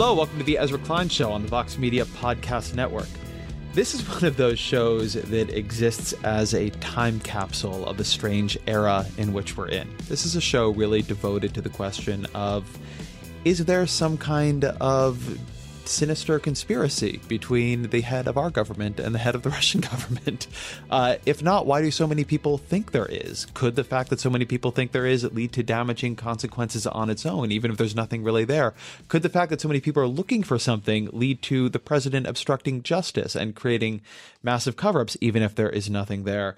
Hello, welcome to the Ezra Klein Show on the Vox Media Podcast Network. This is one of those shows that exists as a time capsule of the strange era in which we're in. This is a show really devoted to the question of is there some kind of sinister conspiracy between the head of our government and the head of the Russian government? Uh, if not, why do so many people think there is? Could the fact that so many people think there is lead to damaging consequences on its own, even if there's nothing really there? Could the fact that so many people are looking for something lead to the president obstructing justice and creating massive cover ups, even if there is nothing there?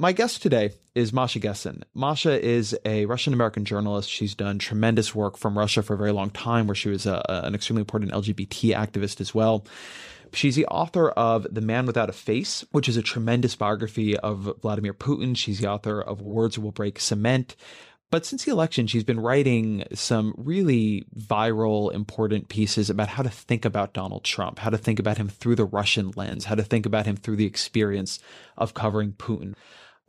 My guest today is Masha Gessen. Masha is a Russian American journalist. She's done tremendous work from Russia for a very long time, where she was a, an extremely important LGBT activist as well. She's the author of The Man Without a Face, which is a tremendous biography of Vladimir Putin. She's the author of Words Will Break Cement. But since the election, she's been writing some really viral, important pieces about how to think about Donald Trump, how to think about him through the Russian lens, how to think about him through the experience of covering Putin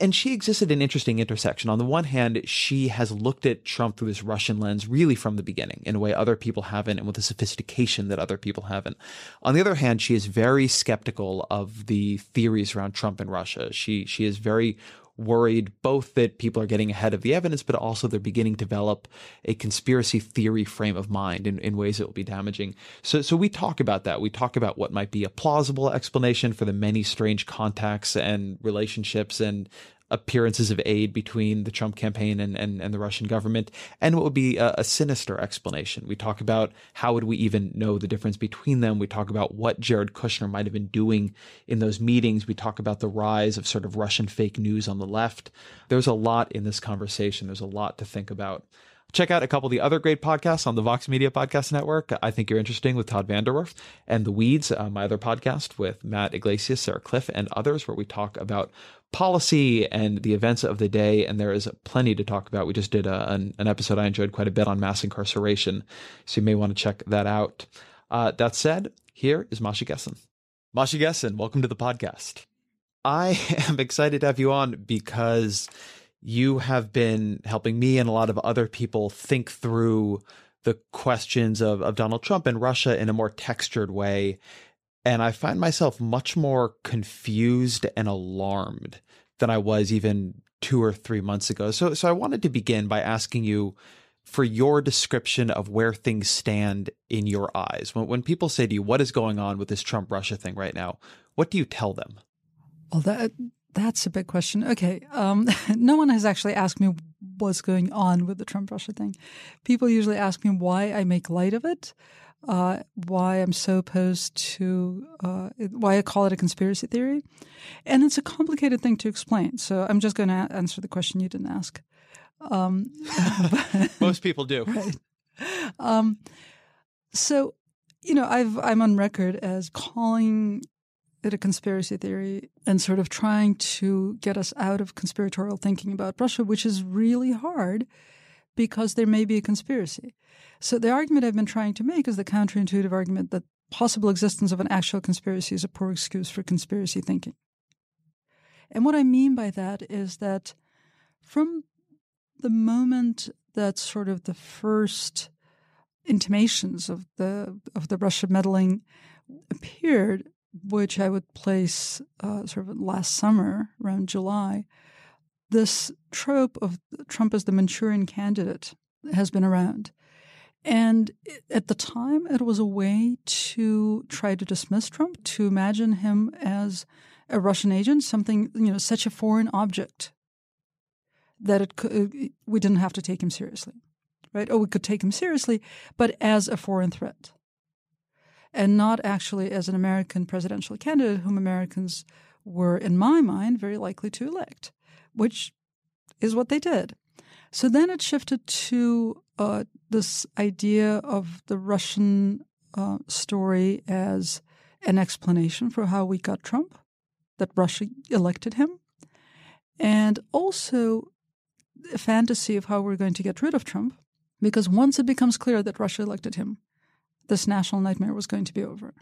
and she exists at an interesting intersection. On the one hand, she has looked at Trump through this Russian lens really from the beginning in a way other people haven't and with a sophistication that other people haven't. On the other hand, she is very skeptical of the theories around Trump and Russia. She she is very worried both that people are getting ahead of the evidence, but also they're beginning to develop a conspiracy theory frame of mind in, in ways that will be damaging. So, so we talk about that. We talk about what might be a plausible explanation for the many strange contacts and relationships and appearances of aid between the Trump campaign and, and, and the Russian government, and what would be a, a, sinister explanation. We talk about how would we even know the difference between them. We talk about what Jared Kushner might have been doing in those meetings. We talk about the rise of sort of Russian fake news on the left. There's a lot in this conversation. There's a lot to think about. Check out a couple of the other great podcasts on the Vox Media Podcast Network. I think you're interesting with Todd VanDerWerff and The Weeds, uh, my other podcast with Matt Yglesias, Sarah Kliff, and others, where we talk about policy and the events of the day. And there is plenty to talk about. We just did a, an, an, episode I enjoyed quite a bit on mass incarceration. So you may want to check that out. Uh, that said, here is Masha Gessen. Masha Gessen, welcome to the podcast. I am excited to have you on because you have been helping me and a lot of other people think through the questions of, of Donald Trump and Russia in a more textured way. And I find myself much more confused and alarmed than I was even two or three months ago. So, so I wanted to begin by asking you for your description of where things stand in your eyes. When, when people say to you, what is going on with this Trump Russia thing right now? What do you tell them? Well, that that's a big question. Okay. Um, no one has actually asked me what's going on with the Trump Russia thing. People usually ask me why I make light of it, uh, why I'm so opposed to, uh, why I call it a conspiracy theory. And it's a complicated thing to explain. So I'm just going to answer the question you didn't ask. Um, Most people do. Right. Um, so, you know, I've, I'm on record as calling it a conspiracy theory and sort of trying to get us out of conspiratorial thinking about Russia, which is really hard because there may be a conspiracy. So the argument I've been trying to make is the counterintuitive argument that possible existence of an actual conspiracy is a poor excuse for conspiracy thinking. And what I mean by that is that from the moment that sort of the first intimations of the of the Russia meddling appeared, which I would place uh, sort of last summer around July, this trope of Trump as the Manchurian candidate has been around. And at the time, it was a way to try to dismiss Trump, to imagine him as a Russian agent, something, you know, such a foreign object that it could, we didn't have to take him seriously, right? Or we could take him seriously, but as a foreign threat and not actually as an American presidential candidate whom Americans were, in my mind, very likely to elect, which is what they did. So then it shifted to uh, this idea of the Russian uh, story as an explanation for how we got Trump, that Russia elected him, and also a fantasy of how we're going to get rid of Trump. Because once it becomes clear that Russia elected him, this national nightmare was going to be over.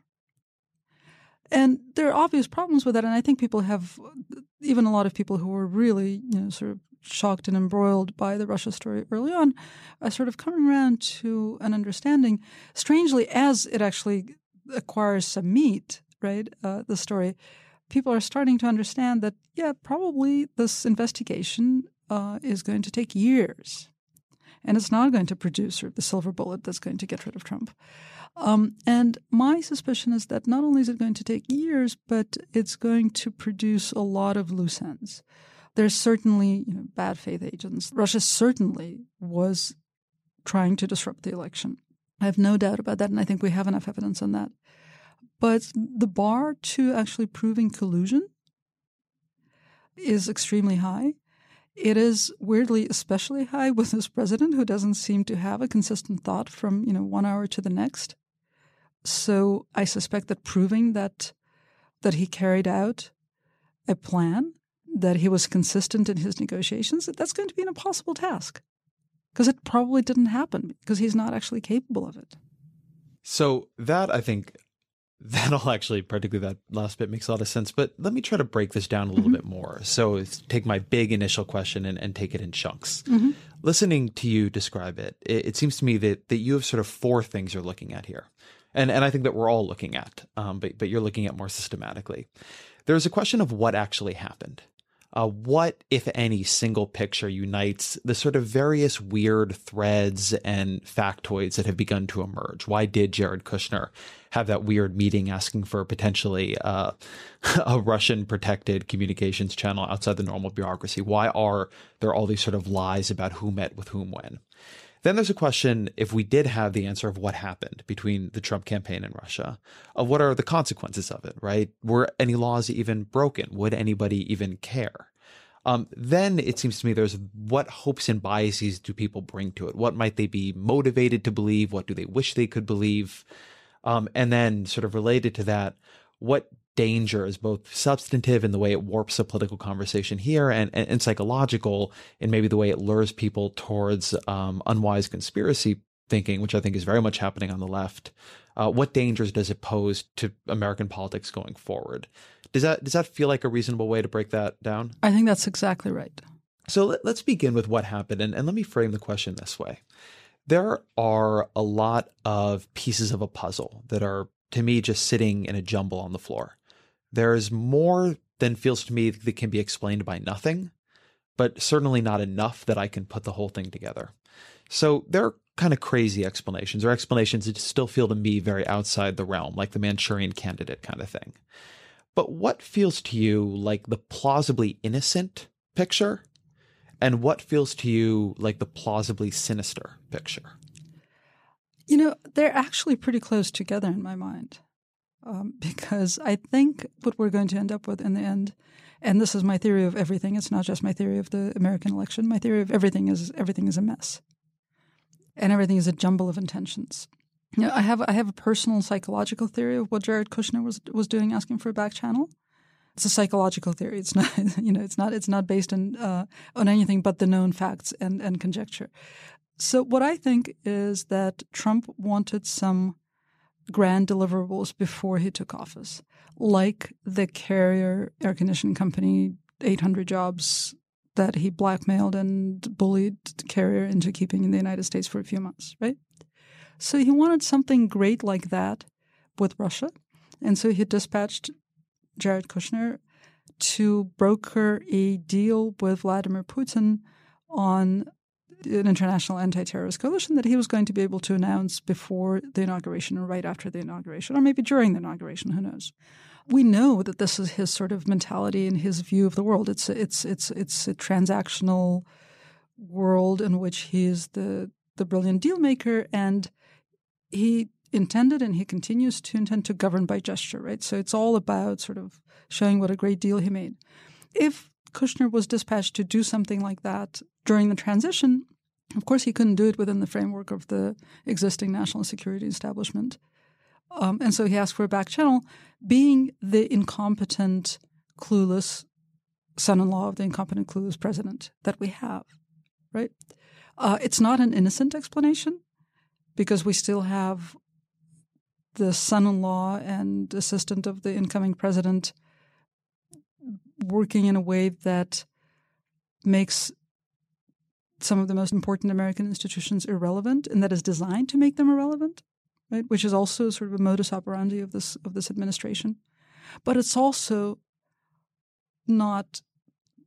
And there are obvious problems with that, and I think people have, even a lot of people who were really, you know, sort of shocked and embroiled by the Russia story early on, are sort of coming around to an understanding. Strangely, as it actually acquires some meat, right, uh, the story, people are starting to understand that, yeah, probably this investigation uh, is going to take years. And it's not going to produce the silver bullet that's going to get rid of Trump. Um, and my suspicion is that not only is it going to take years, but it's going to produce a lot of loose ends. There's certainly you know, bad faith agents. Russia certainly was trying to disrupt the election. I have no doubt about that, and I think we have enough evidence on that. But the bar to actually proving collusion is extremely high. It is weirdly especially high with this president who doesn't seem to have a consistent thought from, you know, one hour to the next. So I suspect that proving that that he carried out a plan, that he was consistent in his negotiations, that's going to be an impossible task. Because it probably didn't happen because he's not actually capable of it. So that I think that all actually, particularly that last bit, makes a lot of sense. But let me try to break this down a little mm-hmm. bit more. So, take my big initial question and, and take it in chunks. Mm-hmm. Listening to you describe it, it, it, seems to me that, that you have sort of four things you're looking at here. And, and I think that we're all looking at, um, but, but you're looking at more systematically. There's a question of what actually happened. Uh, what, if any, single picture unites the sort of various weird threads and factoids that have begun to emerge? Why did Jared Kushner have that weird meeting asking for potentially uh, a Russian protected communications channel outside the normal bureaucracy? Why are there all these sort of lies about who met with whom when? Then there's a question if we did have the answer of what happened between the Trump campaign and Russia, of what are the consequences of it, right? Were any laws even broken? Would anybody even care? Um, then it seems to me there's what hopes and biases do people bring to it? What might they be motivated to believe? What do they wish they could believe? Um, and then, sort of related to that, what danger is both substantive in the way it warps the political conversation here and, and, and psychological in maybe the way it lures people towards um, unwise conspiracy thinking, which I think is very much happening on the left. Uh, what dangers does it pose to American politics going forward? Does that does that feel like a reasonable way to break that down? I think that's exactly right. So let, us begin with what happened, and, and let me frame the question this way: There are a lot of pieces of a puzzle that are, to me, just sitting in a jumble on the floor. There's more than feels to me that can be explained by nothing, but certainly not enough that I can put the whole thing together. So there are kind of crazy explanations, or explanations that still feel to me very outside the realm, like the Manchurian candidate kind of thing. But what feels to you like the plausibly innocent picture? And what feels to you like the plausibly sinister picture? You know, they're actually pretty close together in my mind. Um, because I think what we're going to end up with in the end, and this is my theory of everything, it's not just my theory of the American election, my theory of everything is everything is a mess. And everything is a jumble of intentions. You know, I have I have a personal psychological theory of what Jared Kushner was was doing, asking for a back channel. It's a psychological theory. It's not you know it's not it's not based on uh, on anything but the known facts and and conjecture. So what I think is that Trump wanted some grand deliverables before he took office, like the Carrier air conditioning company, 800 jobs that he blackmailed and bullied Carrier into keeping in the United States for a few months, right? So he wanted something great like that with Russia. And so he dispatched Jared Kushner to broker a deal with Vladimir Putin on an international anti-terrorist coalition that he was going to be able to announce before the inauguration or right after the inauguration or maybe during the inauguration who knows? We know that this is his sort of mentality and his view of the world. It's it's it's it's a transactional world in which he is the the brilliant deal maker and he intended and he continues to intend to govern by gesture right? So it's all about sort of showing what a great deal he made. If Kushner was dispatched to do something like that during the transition, of course, he couldn't do it within the framework of the existing national security establishment. Um, and so he asked for a back channel, being the incompetent, clueless son in law of the incompetent, clueless president that we have, right? Uh, it's not an innocent explanation because we still have the son in law and assistant of the incoming president working in a way that makes some of the most important American institutions irrelevant and that is designed to make them irrelevant, right? Which is also sort of a modus operandi of this of this administration. But it's also not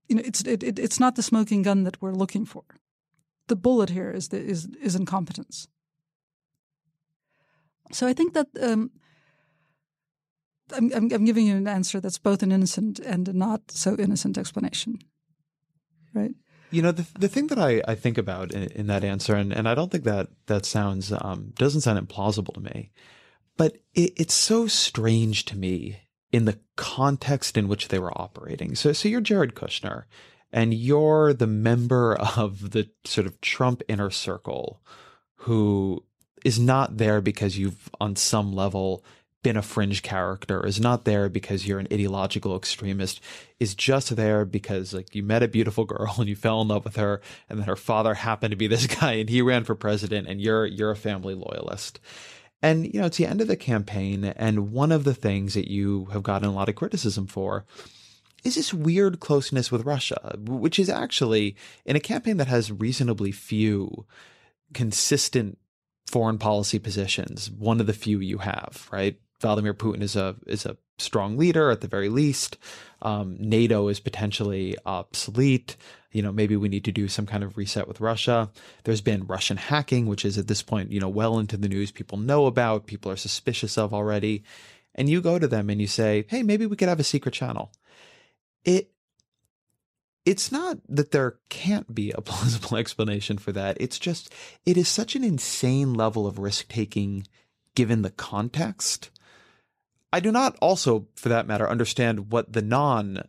you know, it's it, it, it's not the smoking gun that we're looking for. The bullet here is the, is is incompetence. So I think that um, I'm, I'm, I'm giving you an answer that's both an innocent and a not so innocent explanation, right? You know, the the thing that I, I think about in, in that answer, and, and I don't think that that sounds um, doesn't sound implausible to me, but it, it's so strange to me in the context in which they were operating. So so you're Jared Kushner, and you're the member of the sort of Trump inner circle who is not there because you've on some level been a fringe character, is not there because you're an ideological extremist, is just there because like you met a beautiful girl and you fell in love with her, and then her father happened to be this guy and he ran for president, and you're you're a family loyalist. And you know, it's the end of the campaign, and one of the things that you have gotten a lot of criticism for is this weird closeness with Russia, which is actually in a campaign that has reasonably few consistent foreign policy positions, one of the few you have, right? Vladimir Putin is a is a strong leader at the very least. Um, NATO is potentially obsolete. You know, maybe we need to do some kind of reset with Russia. There's been Russian hacking, which is at this point, you know, well into the news. People know about, people are suspicious of already. And you go to them and you say, "Hey, maybe we could have a secret channel." It it's not that there can't be a plausible explanation for that. It's just it is such an insane level of risk taking given the context I do not also, for that matter, understand what the non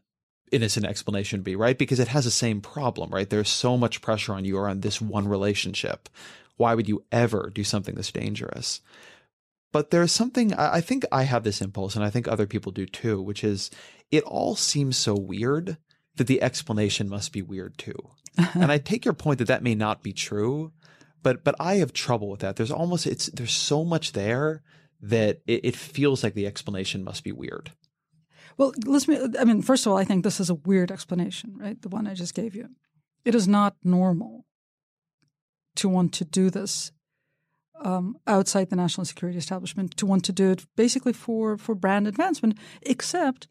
innocent explanation be, right? Because it has the same problem, right? There's so much pressure on you or on this one relationship. Why would you ever do something this dangerous? But there's something, I think I have this impulse, and I think other people do too, which is it all seems so weird that the explanation must be weird too. and I take your point that that may not be true, but but I have trouble with that. There's almost it's there's so much there that it, it feels like the explanation must be weird. Well, listen. I mean, first of all, I think this is a weird explanation, right? The one I just gave you. It is not normal to want to do this um, outside the national security establishment, to want to do it basically for, for brand advancement, except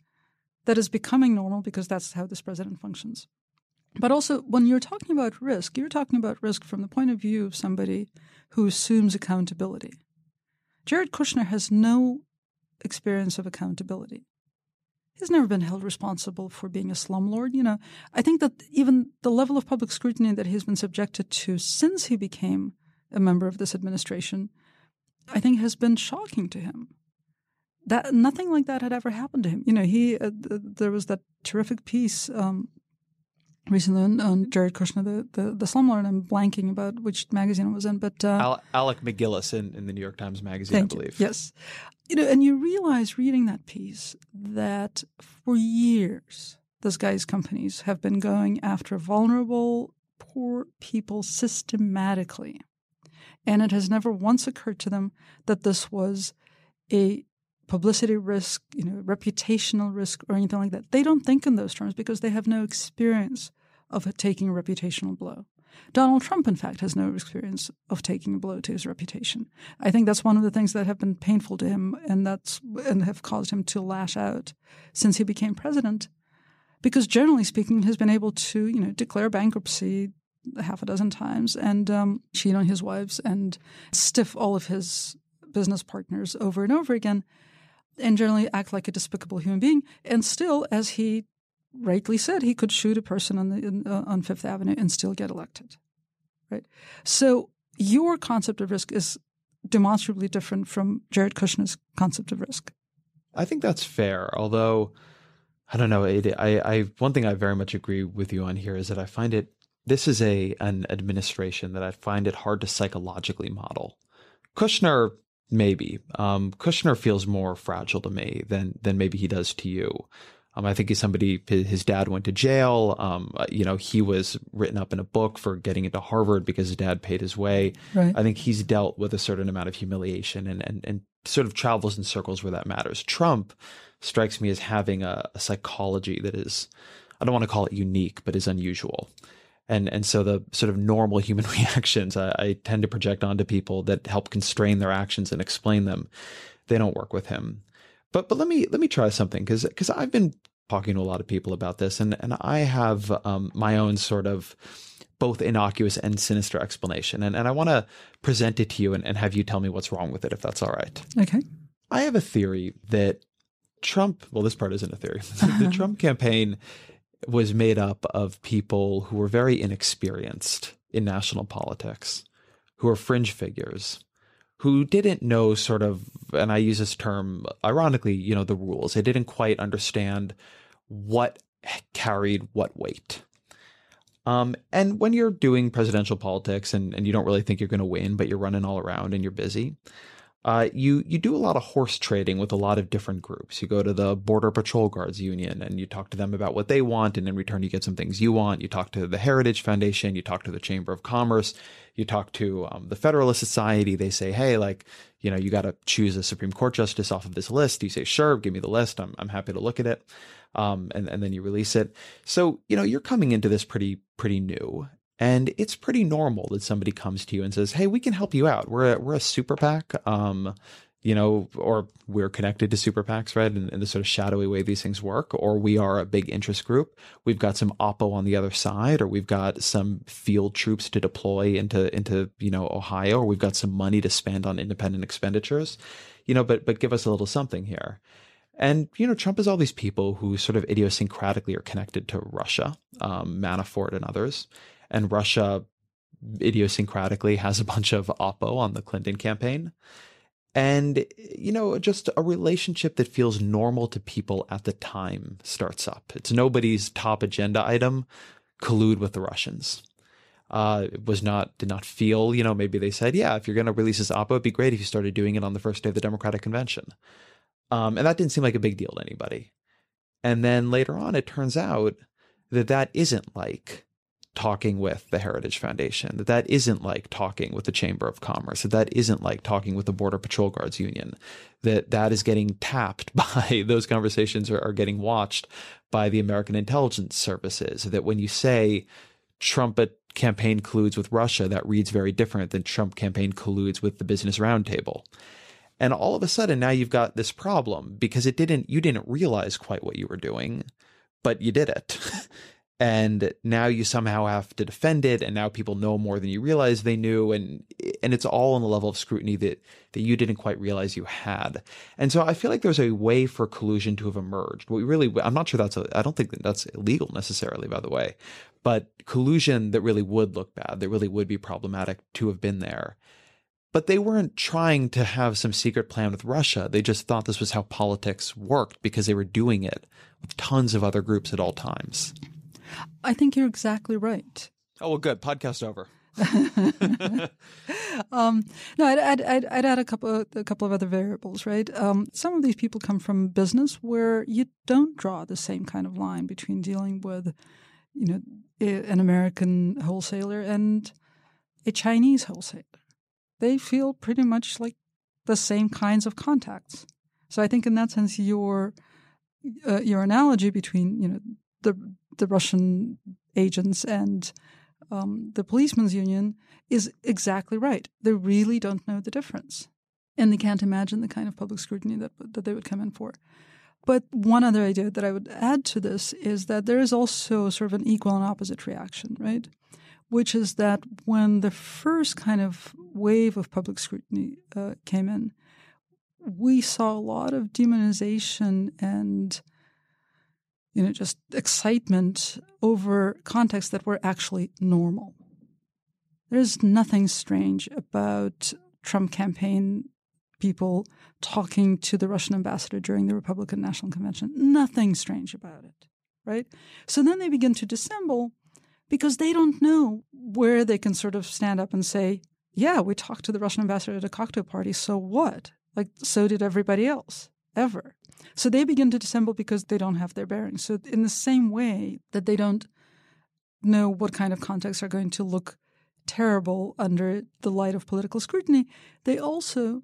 that is becoming normal because that's how this president functions. But also, when you're talking about risk, you're talking about risk from the point of view of somebody who assumes accountability. Jared Kushner has no experience of accountability. He's never been held responsible for being a slumlord. You know, I think that even the level of public scrutiny that he's been subjected to since he became a member of this administration, I think has been shocking to him. That nothing like that had ever happened to him. You know, he uh, th- there was that terrific piece um, recently on, on Jared Kushner, the, the, the slumlord. I'm blanking about which magazine it was in, but uh, Al- Alec MacGillis in, in the New York Times Magazine, I believe. You. Yes, you know, and you realize reading that piece that for years this guy's companies have been going after vulnerable, poor people systematically, and it has never once occurred to them that this was a publicity risk, you know, reputational risk, or anything like that. They don't think in those terms because they have no experience of taking a reputational blow. Donald Trump, in fact, has no experience of taking a blow to his reputation. I think that's one of the things that have been painful to him and that's and have caused him to lash out since he became president. Because generally speaking, he's been able to, you know, declare bankruptcy half a dozen times and um, cheat on his wives and stiff all of his business partners over and over again and generally act like a despicable human being. And still, as he rightly said, he could shoot a person on the in, uh, on Fifth Avenue and still get elected, right? So your concept of risk is demonstrably different from Jared Kushner's concept of risk. I think that's fair, although I don't know. It, I, I one thing I very much agree with you on here is that I find it. This is a an administration that I find it hard to psychologically model. Kushner maybe. Um, Kushner feels more fragile to me than than maybe he does to you. Um, I think he's somebody. His dad went to jail. Um, uh, you know, he was written up in a book for getting into Harvard because his dad paid his way. Right. I think he's dealt with a certain amount of humiliation and and and sort of travels in circles where that matters. Trump strikes me as having a, a psychology that is, I don't want to call it unique, but is unusual and and so the sort of normal human reactions I, I, tend to project onto people that help constrain their actions and explain them. They don't work with him. But but let me let me try something because because I've been talking to a lot of people about this and and I have um, my own sort of both innocuous and sinister explanation and and I want to present it to you and, and have you tell me what's wrong with it if that's all right. Okay. I have a theory that Trump well this part isn't a theory. The Trump campaign was made up of people who were very inexperienced in national politics, who were fringe figures, who didn't know sort of, and I use this term ironically, you know, the rules. They didn't quite understand what carried what weight. Um, and when you're doing presidential politics and, and you don't really think you're going to win, but you're running all around and you're busy, uh, you you do a lot of horse trading with a lot of different groups. You go to the Border Patrol Guards Union and you talk to them about what they want, and in return you get some things you want. You talk to the Heritage Foundation, you talk to the Chamber of Commerce, you talk to um, the Federalist Society. They say, hey, like you know, you got to choose a Supreme Court justice off of this list. You say, sure, give me the list. I'm I'm happy to look at it. Um, and and then you release it. So you know you're coming into this pretty pretty new, and it's pretty normal that somebody comes to you and says, "Hey, we can help you out. We're a, we're a super PAC, um, you know, or we're connected to super PACs, right? In, the sort of shadowy way these things work, or we are a big interest group. We've got some oppo on the other side, or we've got some field troops to deploy into into you know Ohio, or we've got some money to spend on independent expenditures, you know. But but give us a little something here." And, you know, Trump has all these people who sort of idiosyncratically are connected to Russia, um, Manafort and others and Russia idiosyncratically has a bunch of oppo on the Clinton campaign. And, you know, just a relationship that feels normal to people at the time starts up. It's nobody's top agenda item, collude with the Russians. Uh, it was not, did not feel, you know, maybe they said, yeah, if you're going to release this oppo, it'd be great if you started doing it on the first day of the Democratic Convention. Um, and that didn't seem like a big deal to anybody. And then later on, it turns out that that isn't like talking with the Heritage Foundation, that that isn't like talking with the Chamber of Commerce, that that isn't like talking with the Border Patrol Guards Union, that that is getting tapped by those conversations are, are getting watched by the American intelligence services, that when you say Trump campaign colludes with Russia, that reads very different than Trump campaign colludes with the Business Roundtable. And all of a sudden now you've got this problem because it didn't you didn't realize quite what you were doing, but you did it. and now you somehow have to defend it and now people know more than you realize they knew and and it's all on the level of scrutiny that that you didn't quite realize you had and so i feel like there's a way for collusion to have emerged we really i'm not sure that's i don't think that that's illegal necessarily by the way but collusion that really would look bad that really would be problematic to have been there but they weren't trying to have some secret plan with Russia. They just thought this was how politics worked because they were doing it with tons of other groups at all times. I think you're exactly right. Oh well, good. Podcast over. um, no, I'd, I'd, I'd, I'd, add a couple, a couple of other variables, right? Um, some of these people come from business where you don't draw the same kind of line between dealing with, you know, an American wholesaler and a Chinese wholesaler. They feel pretty much like the same kinds of contacts. So I think in that sense, your uh, your analogy between you know the the Russian agents and um, the policemen's union is exactly right. They really don't know the difference, and they can't imagine the kind of public scrutiny that that they would come in for. But one other idea that I would add to this is that there is also sort of an equal and opposite reaction, right? Which is that when the first kind of wave of public scrutiny uh, came in, we saw a lot of demonization and you know just excitement over contexts that were actually normal. There's nothing strange about Trump campaign people talking to the Russian ambassador during the Republican National Convention. Nothing strange about it, right? So then they begin to dissemble because they don't know where they can sort of stand up and say, yeah, we talked to the Russian ambassador at a cocktail party, so what? Like, so did everybody else, ever. So they begin to dissemble because they don't have their bearings. So, in the same way that they don't know what kind of contexts are going to look terrible under the light of political scrutiny, they also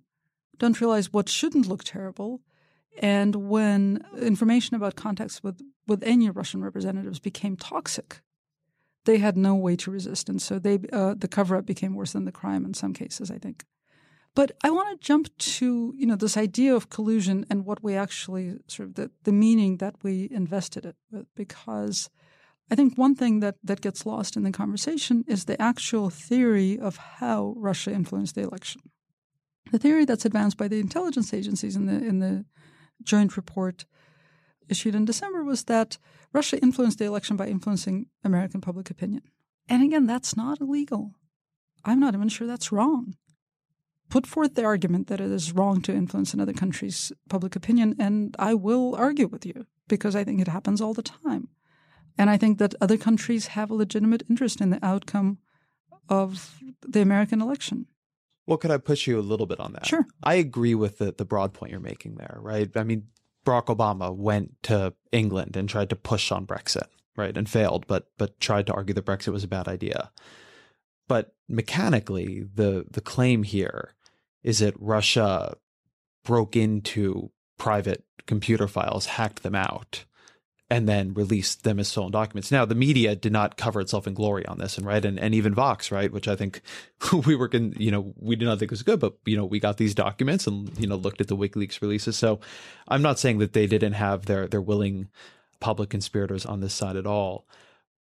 don't realize what shouldn't look terrible. And when information about contacts with, with any Russian representatives became toxic, they had no way to resist. And so they, uh, the cover up became worse than the crime in some cases, I think. But I want to jump to you know this idea of collusion and what we actually sort of the, the meaning that we invested it with, because I think one thing that, that gets lost in the conversation is the actual theory of how Russia influenced the election. The theory that's advanced by the intelligence agencies in the in the joint report issued in December was that Russia influenced the election by influencing American public opinion. And again, that's not illegal. I'm not even sure that's wrong. Put forth the argument that it is wrong to influence another country's public opinion, and I will argue with you because I think it happens all the time. And I think that other countries have a legitimate interest in the outcome of the American election. Well, could I push you a little bit on that? Sure. I agree with the, the broad point you're making there, right? I mean, Barack Obama went to England and tried to push on Brexit, right? And failed, but but tried to argue that Brexit was a bad idea. But mechanically, the the claim here is that Russia broke into private computer files, hacked them out, and then released them as stolen documents. Now, the media did not cover itself in glory on this, and right, and, and even Vox, right, which I think we were, in, you know, we did not think was good, but you know, we got these documents and you know looked at the WikiLeaks releases. So, I'm not saying that they didn't have their their willing public conspirators on this side at all,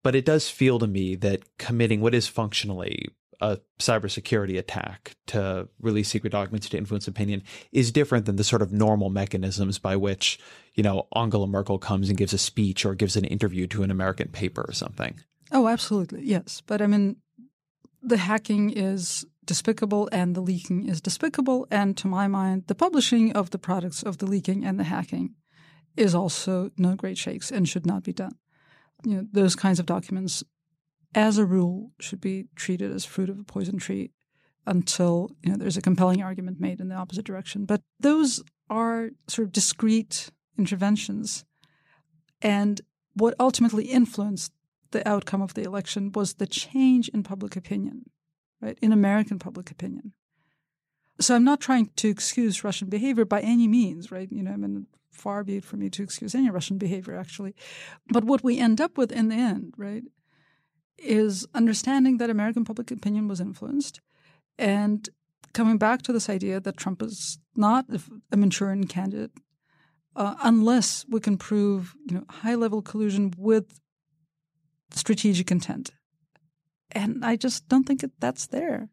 but it does feel to me that committing what is functionally a cybersecurity attack to release secret documents to influence opinion is different than the sort of normal mechanisms by which, you know, Angela Merkel comes and gives a speech or gives an interview to an American paper or something. Oh, absolutely. Yes. But I mean, the hacking is despicable and the leaking is despicable. And to my mind, the publishing of the products of the leaking and the hacking is also no great shakes and should not be done. You know, those kinds of documents as a rule, should be treated as fruit of a poison tree until you know there's a compelling argument made in the opposite direction. But those are sort of discrete interventions, and what ultimately influenced the outcome of the election was the change in public opinion, right? In American public opinion. So I'm not trying to excuse Russian behavior by any means, right? You know, I mean, far be it from me to excuse any Russian behavior, actually. But what we end up with in the end, right, is understanding that American public opinion was influenced and coming back to this idea that Trump is not a Manchurian candidate uh, unless we can prove you know high level collusion with strategic intent. And I just don't think that that's there.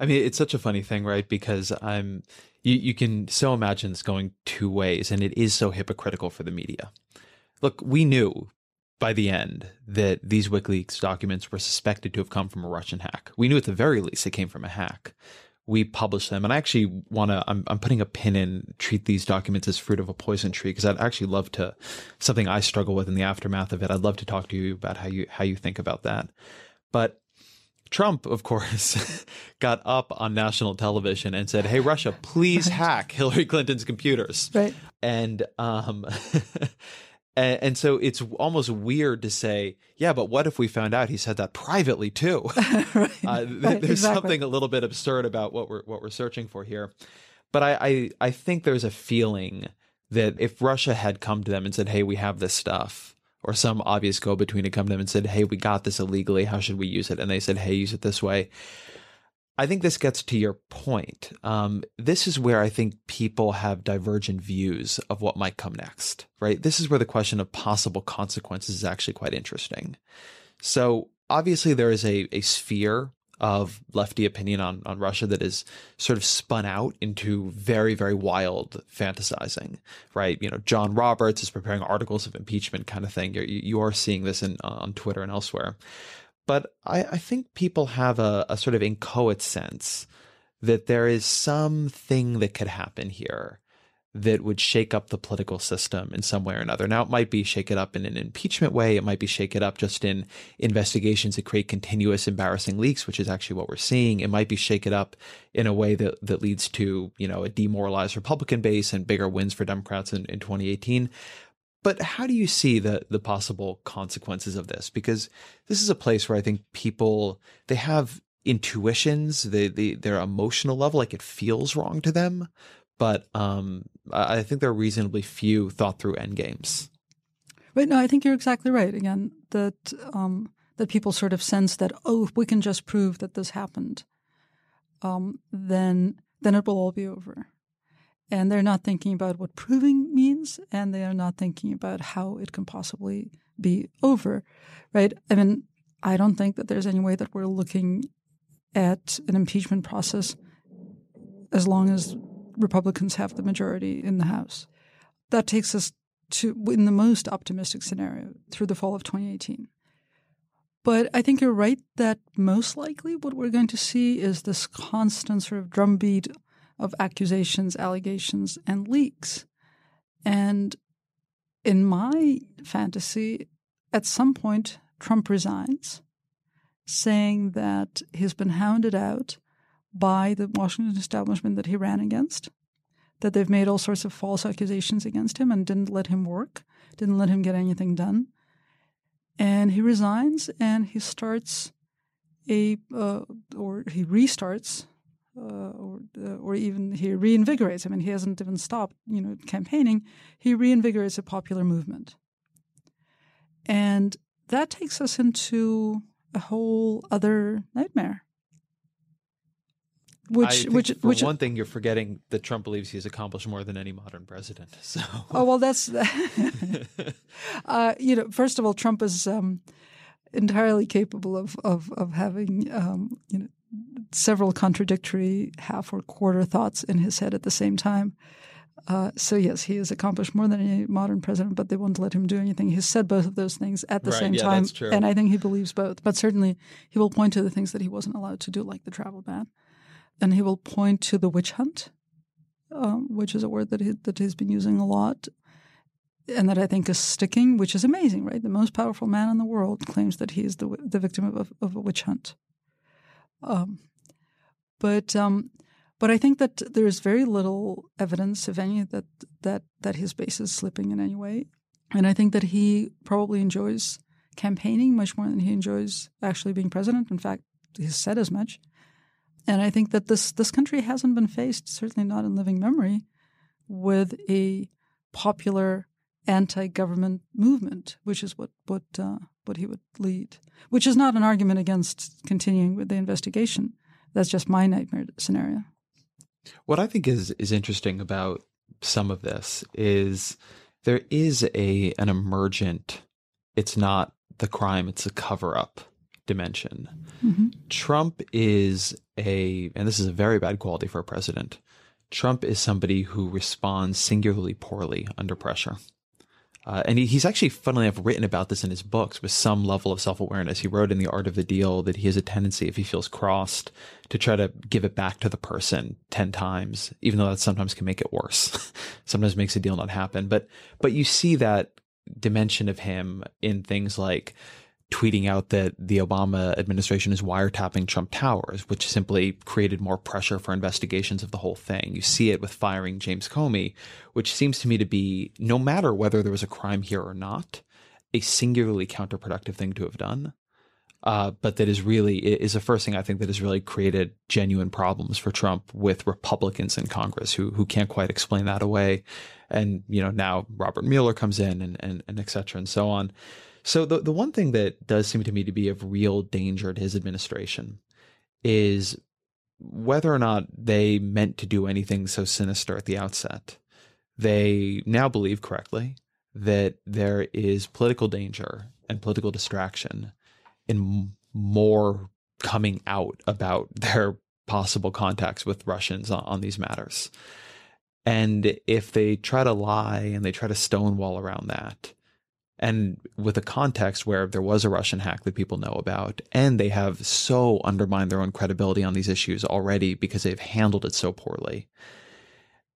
I mean, it's such a funny thing, right? Because I'm you, you can so imagine this going two ways, and it is so hypocritical for the media. Look, we knew by the end that these WikiLeaks documents were suspected to have come from a Russian hack. We knew at the very least it came from a hack. We published them, and I actually want to. I'm, I'm putting a pin in treat these documents as fruit of a poison tree because I'd actually love to something I struggle with in the aftermath of it. I'd love to talk to you about how you how you think about that. But Trump, of course, got up on national television and said, "Hey, Russia, please hack Hillary Clinton's computers." Right. And um, And, and, so it's almost weird to say, yeah, but what if we found out he said that privately too? right. Uh, th- right, there's exactly. something a little bit absurd about what we're what we're searching for here. But I, I I think there's a feeling that if Russia had come to them and said, "Hey, we have this stuff," or some obvious go-between had come to them and said, "Hey, we got this illegally. How should we use it?" and they said, "Hey, use it this way," I think this gets to your point. Um, this is where I think people have divergent views of what might come next, right? This is where the question of possible consequences is actually quite interesting. So obviously there is a, a sphere of lefty opinion on, on Russia that is sort of spun out into very, very wild fantasizing, right? You know, John Roberts is preparing articles of impeachment kind of thing. You're, you are seeing this in, on Twitter and elsewhere. But I, I think people have a, a sort of inchoate sense that there is something that could happen here that would shake up the political system in some way or another. Now, it might be shake it up in an impeachment way. It might be shake it up just in investigations that create continuous embarrassing leaks, which is actually what we're seeing. It might be shake it up in a way that, that leads to, you know, a demoralized Republican base and bigger wins for Democrats in, in 2018. But how do you see the the possible consequences of this? Because this is a place where I think people they have intuitions, they, they their emotional level, like it feels wrong to them. But um, I think there are reasonably few thought through end games. Right. No, I think you're exactly right. Again, that um, that people sort of sense that oh, if we can just prove that this happened, um, then then it will all be over and they're not thinking about what proving means and they are not thinking about how it can possibly be over right? I mean i don't think that there's any way that we're looking at an impeachment process as long as republicans have the majority in the house. That takes us to in the most optimistic scenario through the fall of 2018 but I think you're right that most likely what we're going to see is this constant sort of drumbeat of accusations, allegations, and leaks. And in my fantasy, at some point, Trump resigns, saying that he's been hounded out by the Washington establishment that he ran against, that they've made all sorts of false accusations against him and didn't let him work, didn't let him get anything done. And he resigns and he starts a, uh, or he restarts uh, or uh, or even he reinvigorates. I mean, he hasn't even stopped, you know, campaigning. He reinvigorates a popular movement, and that takes us into a whole other nightmare. Which, which, for which, one thing, you're forgetting that Trump believes he's accomplished more than any modern president. So, oh well, that's, uh, you know, first of all, Trump is um, entirely capable of of of having um, you know several contradictory half or quarter thoughts in his head at the same time. Uh, so yes, he has accomplished more than any modern president, but they won't let him do anything. He's said both of those things at the right, same yeah, time, and I think he believes both. But certainly, he will point to the things that he wasn't allowed to do, like the travel ban, and he will point to the witch hunt, um, which is a word that he, that he's been using a lot, and that I think is sticking, which is amazing, right? The most powerful man in the world claims that he is the the victim of, of a witch hunt. Um, but um, but I think that there is very little evidence, if any, that that that his base is slipping in any way. And I think that he probably enjoys campaigning much more than he enjoys actually being president. In fact, he's said as much. And I think that this this country hasn't been faced, certainly not in living memory, with a popular anti-government movement, which is what what uh, what he would lead. Which is not an argument against continuing with the investigation. That's just my nightmare scenario. What I think is is interesting about some of this is there is a an emergent. It's not the crime; it's a cover up dimension. Mm-hmm. Trump is a, and this is a very bad quality for a president. Trump is somebody who responds singularly poorly under pressure. Uh, and he, he's actually, funnily enough, written about this in his books with some level of self awareness. He wrote in The Art of the Deal that he has a tendency, if he feels crossed, to try to give it back to the person 10 times, even though that sometimes can make it worse. sometimes makes a deal not happen. But, but you see that dimension of him in things like tweeting out that the Obama administration is wiretapping Trump Towers, which simply created more pressure for investigations of the whole thing. You see it with firing James Comey, which seems to me to be, no matter whether there was a crime here or not, a singularly counterproductive thing to have done. Uh, but that is really is the first thing I think that has really created genuine problems for Trump with Republicans in Congress who who can't quite explain that away, and you know now Robert Mueller comes in and and, and et cetera and so on. So the the one thing that does seem to me to be of real danger to his administration is whether or not they meant to do anything so sinister at the outset. They now believe correctly that there is political danger and political distraction in more coming out about their possible contacts with Russians on, on these matters. And if they try to lie and they try to stonewall around that, and with a context where there was a Russian hack that people know about, and they have so undermined their own credibility on these issues already because they've handled it so poorly.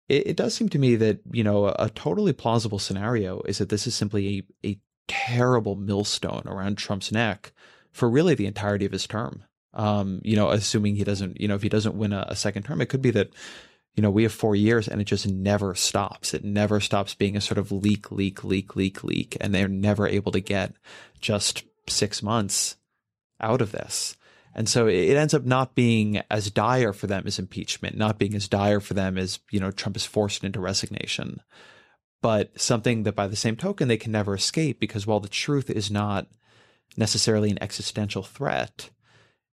It, it does seem to me that, you know, a, a, totally plausible scenario is that this is simply a, a terrible millstone around Trump's neck for really the entirety of his term. Um, you know, assuming he doesn't, you know, if he doesn't win a, a second term, it could be that you know, we have four years and it just never stops. It never stops being a sort of leak, leak, leak, leak, leak. And they're never able to get just six months out of this. And so it ends up not being as dire for them as impeachment, not being as dire for them as, you know, Trump is forced into resignation, but something that by the same token, they can never escape because while the truth is not necessarily an existential threat,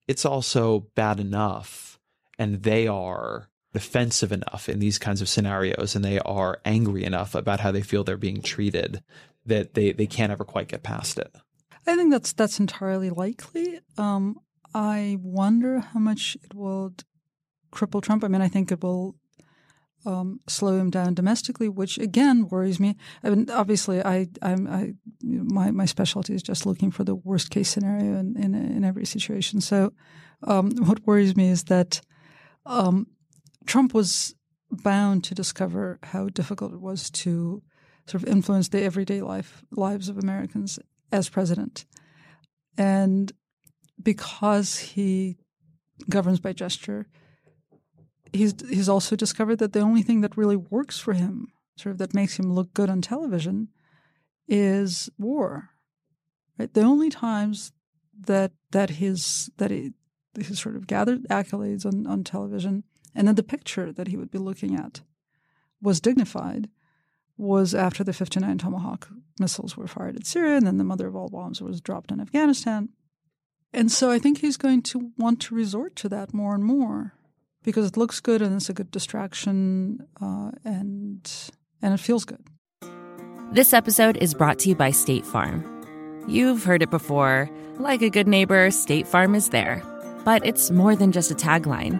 it's also bad enough. And they are defensive enough in these kinds of scenarios and they are angry enough about how they feel they're being treated that they, they can't ever quite get past it. I think that's that's entirely likely. Um, I wonder how much it will cripple Trump. I mean, I think it will um, slow him down domestically, which again worries me. I mean, obviously, I, I'm, I, my my specialty is just looking for the worst case scenario in in, in every situation. So, um, what worries me is that um, Trump was bound to discover how difficult it was to sort of influence the everyday life lives of Americans as president. And because he governs by gesture, he's he's also discovered that the only thing that really works for him, sort of that makes him look good on television, is war. Right? The only times that that his that he his sort of gathered accolades on, on television and then the picture that he would be looking at was dignified was after the 59 Tomahawk missiles were fired at Syria, and then the mother of all bombs was dropped in Afghanistan. And so I think he's going to want to resort to that more and more because it looks good and it's a good distraction uh, and and it feels good. This episode is brought to you by State Farm. You've heard it before. Like a good neighbor, State Farm is there. But it's more than just a tagline.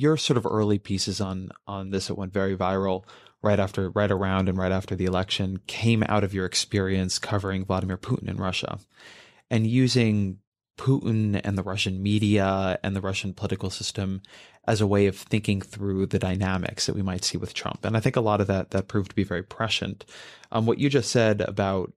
your sort of early pieces on on this that went very viral right after, right around and right after the election came out of your experience covering Vladimir Putin in Russia and using Putin and the Russian media and the Russian political system as a way of thinking through the dynamics that we might see with Trump. And I think a lot of that that proved to be very prescient. Um, what you just said about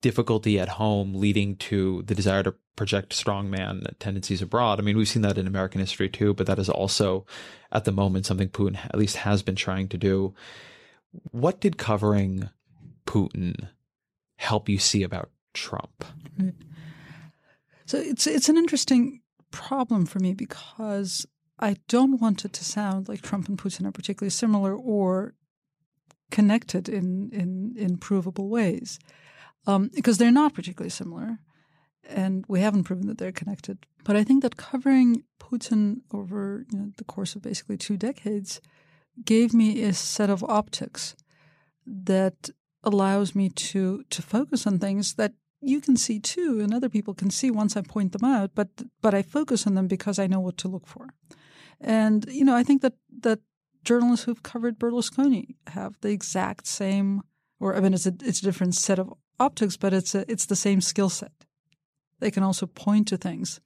difficulty at home leading to the desire to project strongman tendencies abroad. I mean, we've seen that in American history too, but that is also at the moment something Putin at least has been trying to do. What did covering Putin help you see about Trump? So it's it's an interesting problem for me because I don't want it to sound like Trump and Putin are particularly similar or connected in in in provable ways um, because they're not particularly similar, and we haven't proven that they're connected. But I think that covering Putin over you know, the course of basically two decades gave me a set of optics that allows me to to focus on things that you can see too, and other people can see once I point them out. But but I focus on them because I know what to look for. And you know, I think that that journalists who've covered Berlusconi have the exact same, or I mean, it's a it's a different set of optics, but it's a, it's the same skill set. They can also point to things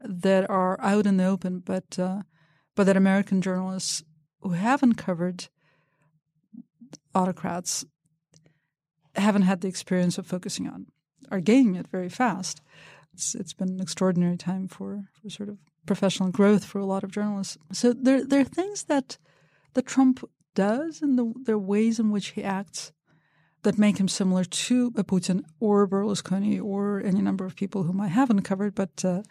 that are out in the open, but uh, but that American journalists who haven't covered autocrats haven't had the experience of focusing on are gaining it very fast. It's, it's been an extraordinary time for, for sort of professional growth for a lot of journalists. So there there are things that that Trump does and the there are ways in which he acts that make him similar to a Putin or Berlusconi or any number of people whom I haven't covered, but uh,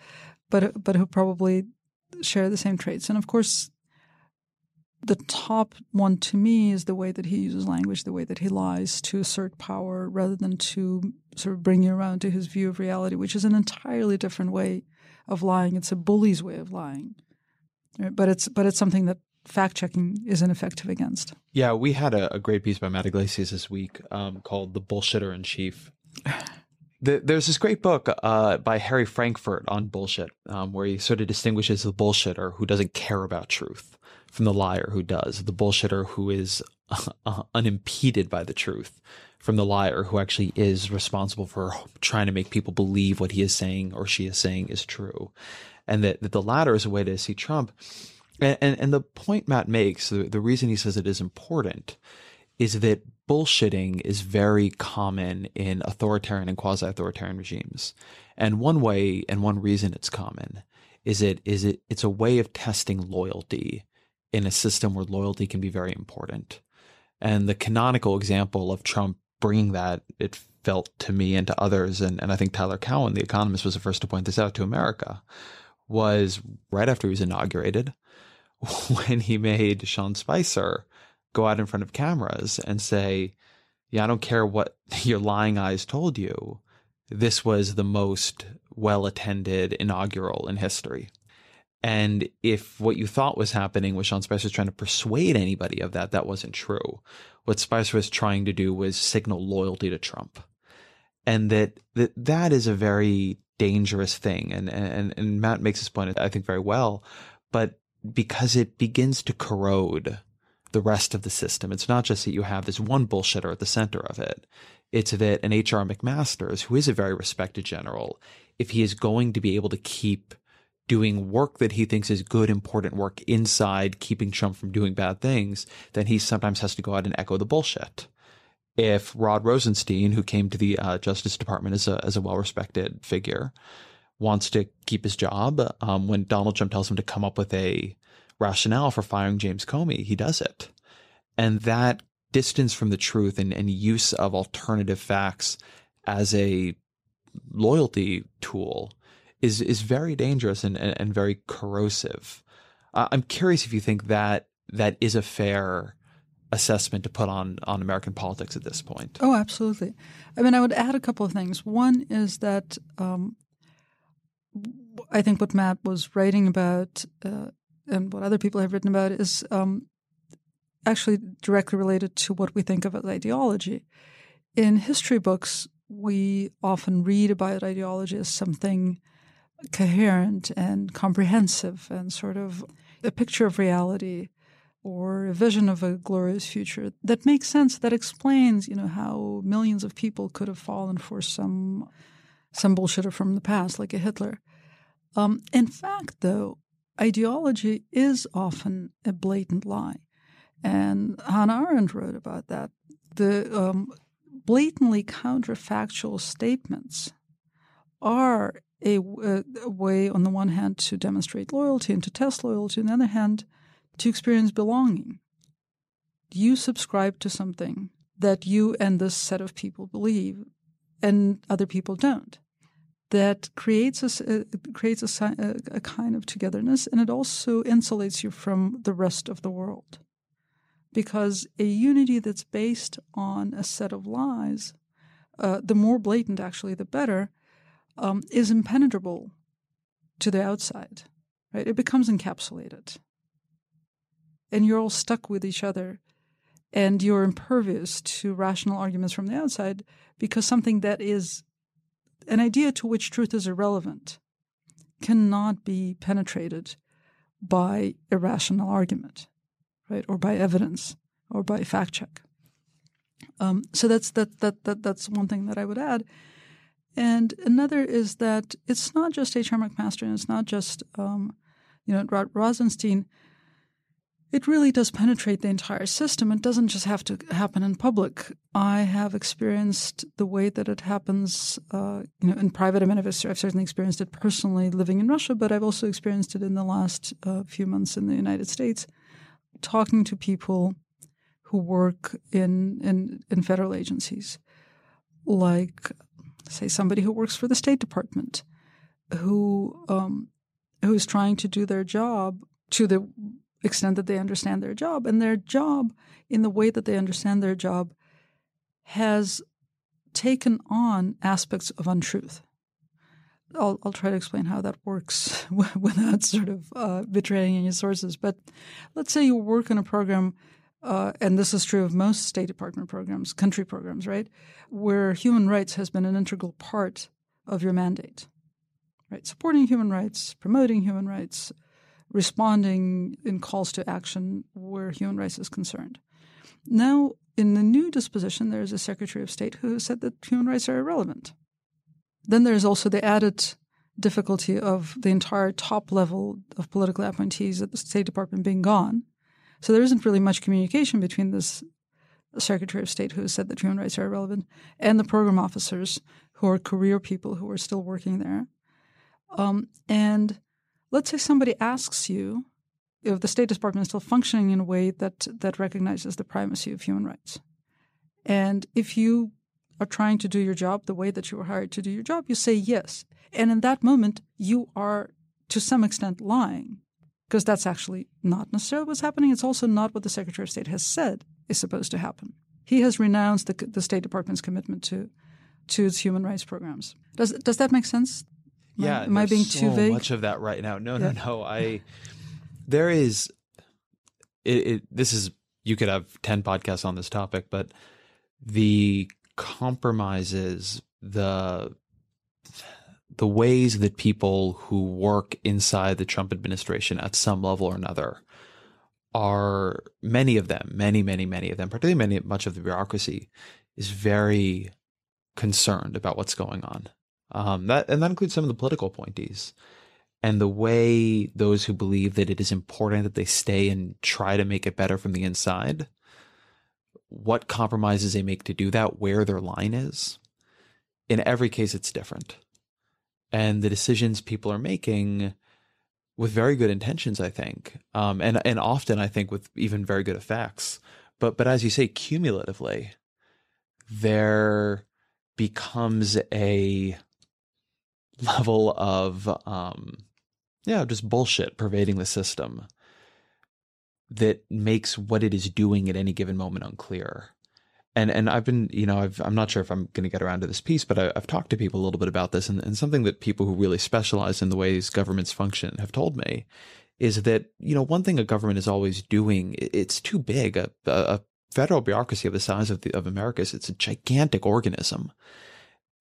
but but who probably share the same traits. And of course, the top one to me is the way that he uses language, the way that he lies to assert power rather than to sort of bring you around to his view of reality, which is an entirely different way of lying. It's a bully's way of lying, but it's but it's something that fact checking is ineffective against. Yeah, we had a, a great piece by Matt Yglesias this week um, called "The Bullshitter in Chief." The, there's this great book uh, by Harry Frankfurt on bullshit, um, where he sort of distinguishes the bullshitter who doesn't care about truth from the liar who does, the bullshitter who is uh, unimpeded by the truth from the liar who actually is responsible for trying to make people believe what he is saying or she is saying is true. And that, that the latter is a way to see Trump and, and, and the point Matt makes, the, the reason he says it is important is that bullshitting is very common in authoritarian and quasi-authoritarian regimes. And one way and one reason it's common is it is it it's a way of testing loyalty in a system where loyalty can be very important. And the canonical example of Trump bringing that, it felt to me and to others, and, and I think Tyler Cowen, the economist, was the first to point this out to America, was right after he was inaugurated when he made Sean Spicer go out in front of cameras and say, Yeah, I don't care what your lying eyes told you. This was the most well attended inaugural in history. And if what you thought was happening was Sean Spicer trying to persuade anybody of that, that wasn't true. What Spicer was trying to do was signal loyalty to Trump. And that that, that is a very dangerous thing. And, and, and Matt makes this point, I think, very well. But because it begins to corrode the rest of the system. It's not just that you have this one bullshitter at the center of it. It's that an H.R. McMaster's, who is a very respected general, if he is going to be able to keep doing work that he thinks is good, important work inside keeping Trump from doing bad things, then he sometimes has to go out and echo the bullshit. If Rod Rosenstein, who came to the uh, Justice Department as a, as a well respected figure, wants to keep his job. Um, when Donald Trump tells him to come up with a rationale for firing James Comey, he does it. And that distance from the truth and, and use of alternative facts as a loyalty tool is is very dangerous and, and, and very corrosive. Uh, I'm curious if you think that that is a fair assessment to put on on American politics at this point. Oh, absolutely. I mean, I would add a couple of things. One is that um, I think what Matt was writing about uh, and what other people have written about is um, actually directly related to what we think of as ideology. In history books, we often read about ideology as something coherent and comprehensive and sort of a picture of reality or a vision of a glorious future that makes sense, that explains, you know, how millions of people could have fallen for some some bullshitter from the past, like a Hitler. Um, in fact, though, ideology is often a blatant lie. And Hannah Arendt wrote about that. The um, blatantly counterfactual statements are a, a, way, on the one hand, to demonstrate loyalty and to test loyalty, on the other hand, to experience belonging. You subscribe to something that you and this set of people believe, and other people don't. That creates a, uh, creates a, a kind of togetherness, and it also insulates you from the rest of the world. Because a unity that's based on a set of lies, uh, the more blatant actually, the better, um, is impenetrable to the outside. Right? It becomes encapsulated and you're all stuck with each other and you're impervious to rational arguments from the outside because something that is an idea to which truth is irrelevant cannot be penetrated by irrational argument, right, or by evidence, or by fact check. Um, so that's that that that that's one thing that I would add. And another is that it's not just H.R. McMaster and it's not just um, you know Rod Rosenstein it really does penetrate the entire system. It doesn't just have to happen in public. I have experienced the way that it happens, uh, you know, in private. I mean, I've, certainly experienced it personally living in Russia, but I've also experienced it in the last uh, few months in the United States, talking to people who work in in, in federal agencies, like, say, somebody who works for the State Department, who um, who is trying to do their job to the extent that they understand their job. And their job, in the way that they understand their job, has taken on aspects of untruth. I'll, I'll try to explain how that works without sort of uh, betraying any sources. But let's say you work in a program, uh, and this is true of most State Department programs, country programs, right, where human rights has been an integral part of your mandate, right? Supporting human rights, promoting human rights, responding in calls to action where human rights is concerned. Now, in the new disposition, there is a Secretary of State who said that human rights are irrelevant. Then there's also the added difficulty of the entire top level of political appointees at the State Department being gone. So there isn't really much communication between this Secretary of State who has said that human rights are irrelevant and the program officers who are career people who are still working there. Um, and let's say somebody asks you if the State Department is still functioning in a way that that recognizes the primacy of human rights, and if you are trying to do your job the way that you were hired to do your job, you say yes, and in that moment you are to some extent lying because that's actually not necessarily what's happening. It's also not what the Secretary of State has said is supposed to happen. He has renounced the, the State Department's commitment to to its human rights programs. Does does that make sense? Yeah, am I being so too vague? Much of that right now. No, Yeah. no, no. I there is it, it. This is you could have ten podcasts on this topic, but the compromises the the ways that people who work inside the Trump administration at some level or another are many of them, many, many, many of them, particularly many much of the bureaucracy is very concerned about what's going on. Um, that and that includes some of the political appointees and the way those who believe that it is important that they stay and try to make it better from the inside. What compromises they make to do that, where their line is. In every case, it's different, and the decisions people are making with very good intentions, I think, um, and and often I think with even very good effects. But but as you say, cumulatively, there becomes a level of um yeah just bullshit pervading the system that makes what it is doing at any given moment unclear. And and I've been you know I've, I'm not sure if I'm going to get around to this piece but I, have talked to people a little bit about this and, and something that people who really specialize in the ways governments function have told me is that you know one thing a government is always doing it's too big a, a federal bureaucracy of the size of the of America's it's a gigantic organism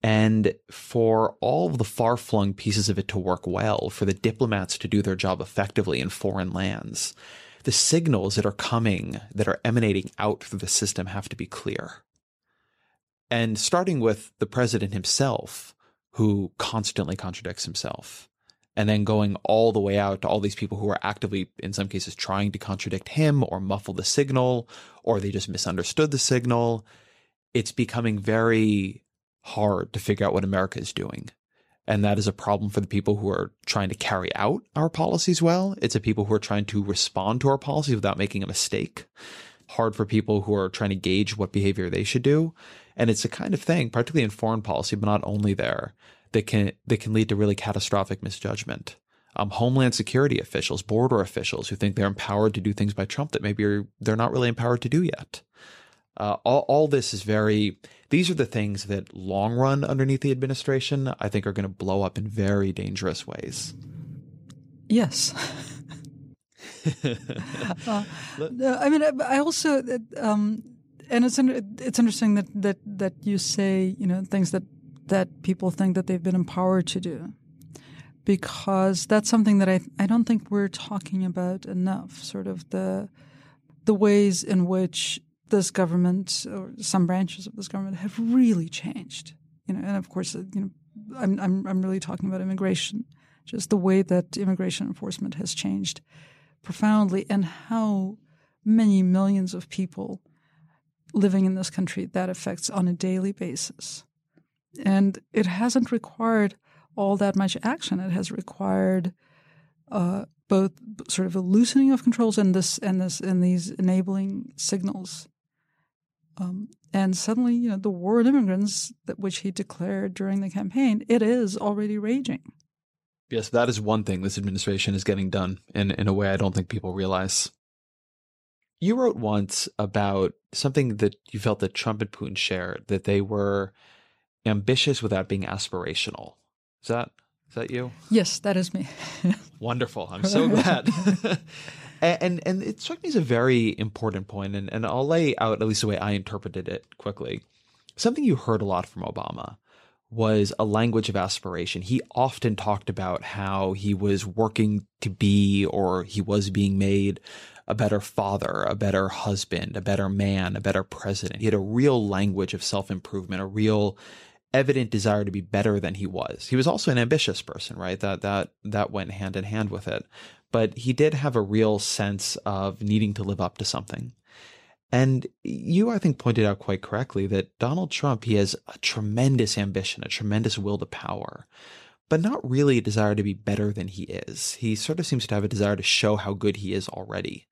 and for all of the far flung pieces of it to work well, for the diplomats to do their job effectively in foreign lands, the signals that are coming, that are emanating out through the system have to be clear. And starting with the president himself, who constantly contradicts himself, and then going all the way out to all these people who are actively, in some cases, trying to contradict him or muffle the signal, or they just misunderstood the signal. It's becoming very hard to figure out what America is doing. And that is a problem for the people who are trying to carry out our policies well. It's a people who are trying to respond to our policies without making a mistake. Hard for people who are trying to gauge what behavior they should do. And it's a kind of thing, particularly in foreign policy, but not only there, that can that can lead to really catastrophic misjudgment. Um, homeland security officials, border officials who think they're empowered to do things by Trump that maybe they're not really empowered to do yet. Uh, all, all this is very these are the things that long run underneath the administration, I think are going to blow up in very dangerous ways. Yes. uh, I mean, I also, um, and it's it's interesting that, that that you say you know things that that people think that they've been empowered to do, because that's something that I I don't think we're talking about enough. Sort of the the ways in which this government or some branches of this government have really changed. You know, and of course, uh, you know, I'm I'm I'm really talking about immigration, just the way that immigration enforcement has changed profoundly, and how many millions of people living in this country that affects on a daily basis. And it hasn't required all that much action. It has required uh, both sort of a loosening of controls and this and this and these enabling signals um, and suddenly, you know, the war on immigrants, that which he declared during the campaign, it is already raging. Yes, that is one thing this administration is getting done in, in a way I don't think people realize. You wrote once about something that you felt that Trump and Putin shared, that they were ambitious without being aspirational. Is that is that you? Yes, that is me. Wonderful. I'm so glad. and, and it struck me as a very important point, and, and I'll lay out at least the way I interpreted it quickly. Something you heard a lot from Obama was a language of aspiration. He often talked about how he was working to be or he was being made a better father, a better husband, a better man, a better president. He had a real language of self improvement, a real evident desire to be better than he was. He was also an ambitious person, right? That that that went hand in hand with it. But he did have a real sense of needing to live up to something. And you, I think, pointed out quite correctly that Donald Trump, he has a tremendous ambition, a tremendous will to power, but not really a desire to be better than he is. He sort of seems to have a desire to show how good he is already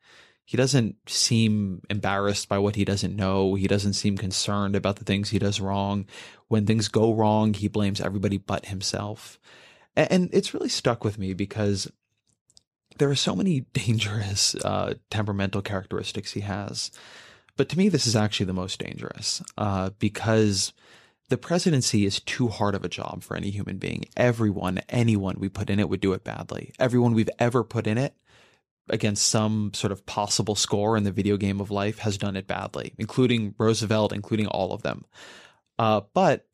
he doesn't seem embarrassed by what he doesn't know. He doesn't seem concerned about the things he does wrong. When things go wrong, he blames everybody but himself. And it's really stuck with me because there are so many dangerous uh, temperamental characteristics he has. But to me, this is actually the most dangerous uh, because the presidency is too hard of a job for any human being. Everyone, anyone we put in it would do it badly. Everyone we've ever put in it against some sort of possible score in the video game of life has done it badly, including Roosevelt, including all of them. Uh, but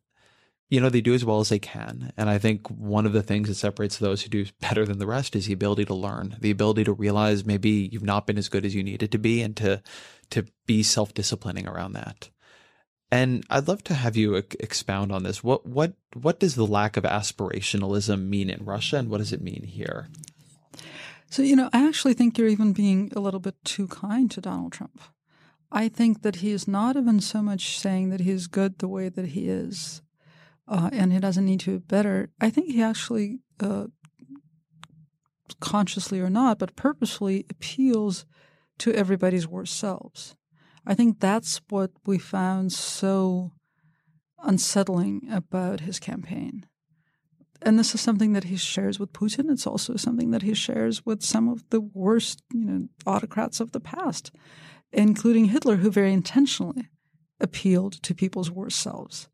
you know they do as well as they can, and I think one of the things that separates those who do better than the rest is the ability to learn, the ability to realize maybe you've not been as good as you needed to be, and to to be self disciplining around that. And I'd love to have you expound on this. What what what does the lack of aspirationalism mean in Russia, and what does it mean here? So, you know, I actually think you're even being a little bit too kind to Donald Trump. I think that he is not even so much saying that he's good the way that he is uh, and he doesn't need to be better. I think he actually, uh, consciously or not, but purposefully appeals to everybody's worst selves. I think that's what we found so unsettling about his campaign and this is something that he shares with Putin. It's also something that he shares with some of the worst, you know, autocrats of the past, including Hitler, who very intentionally appealed to people's worst selves.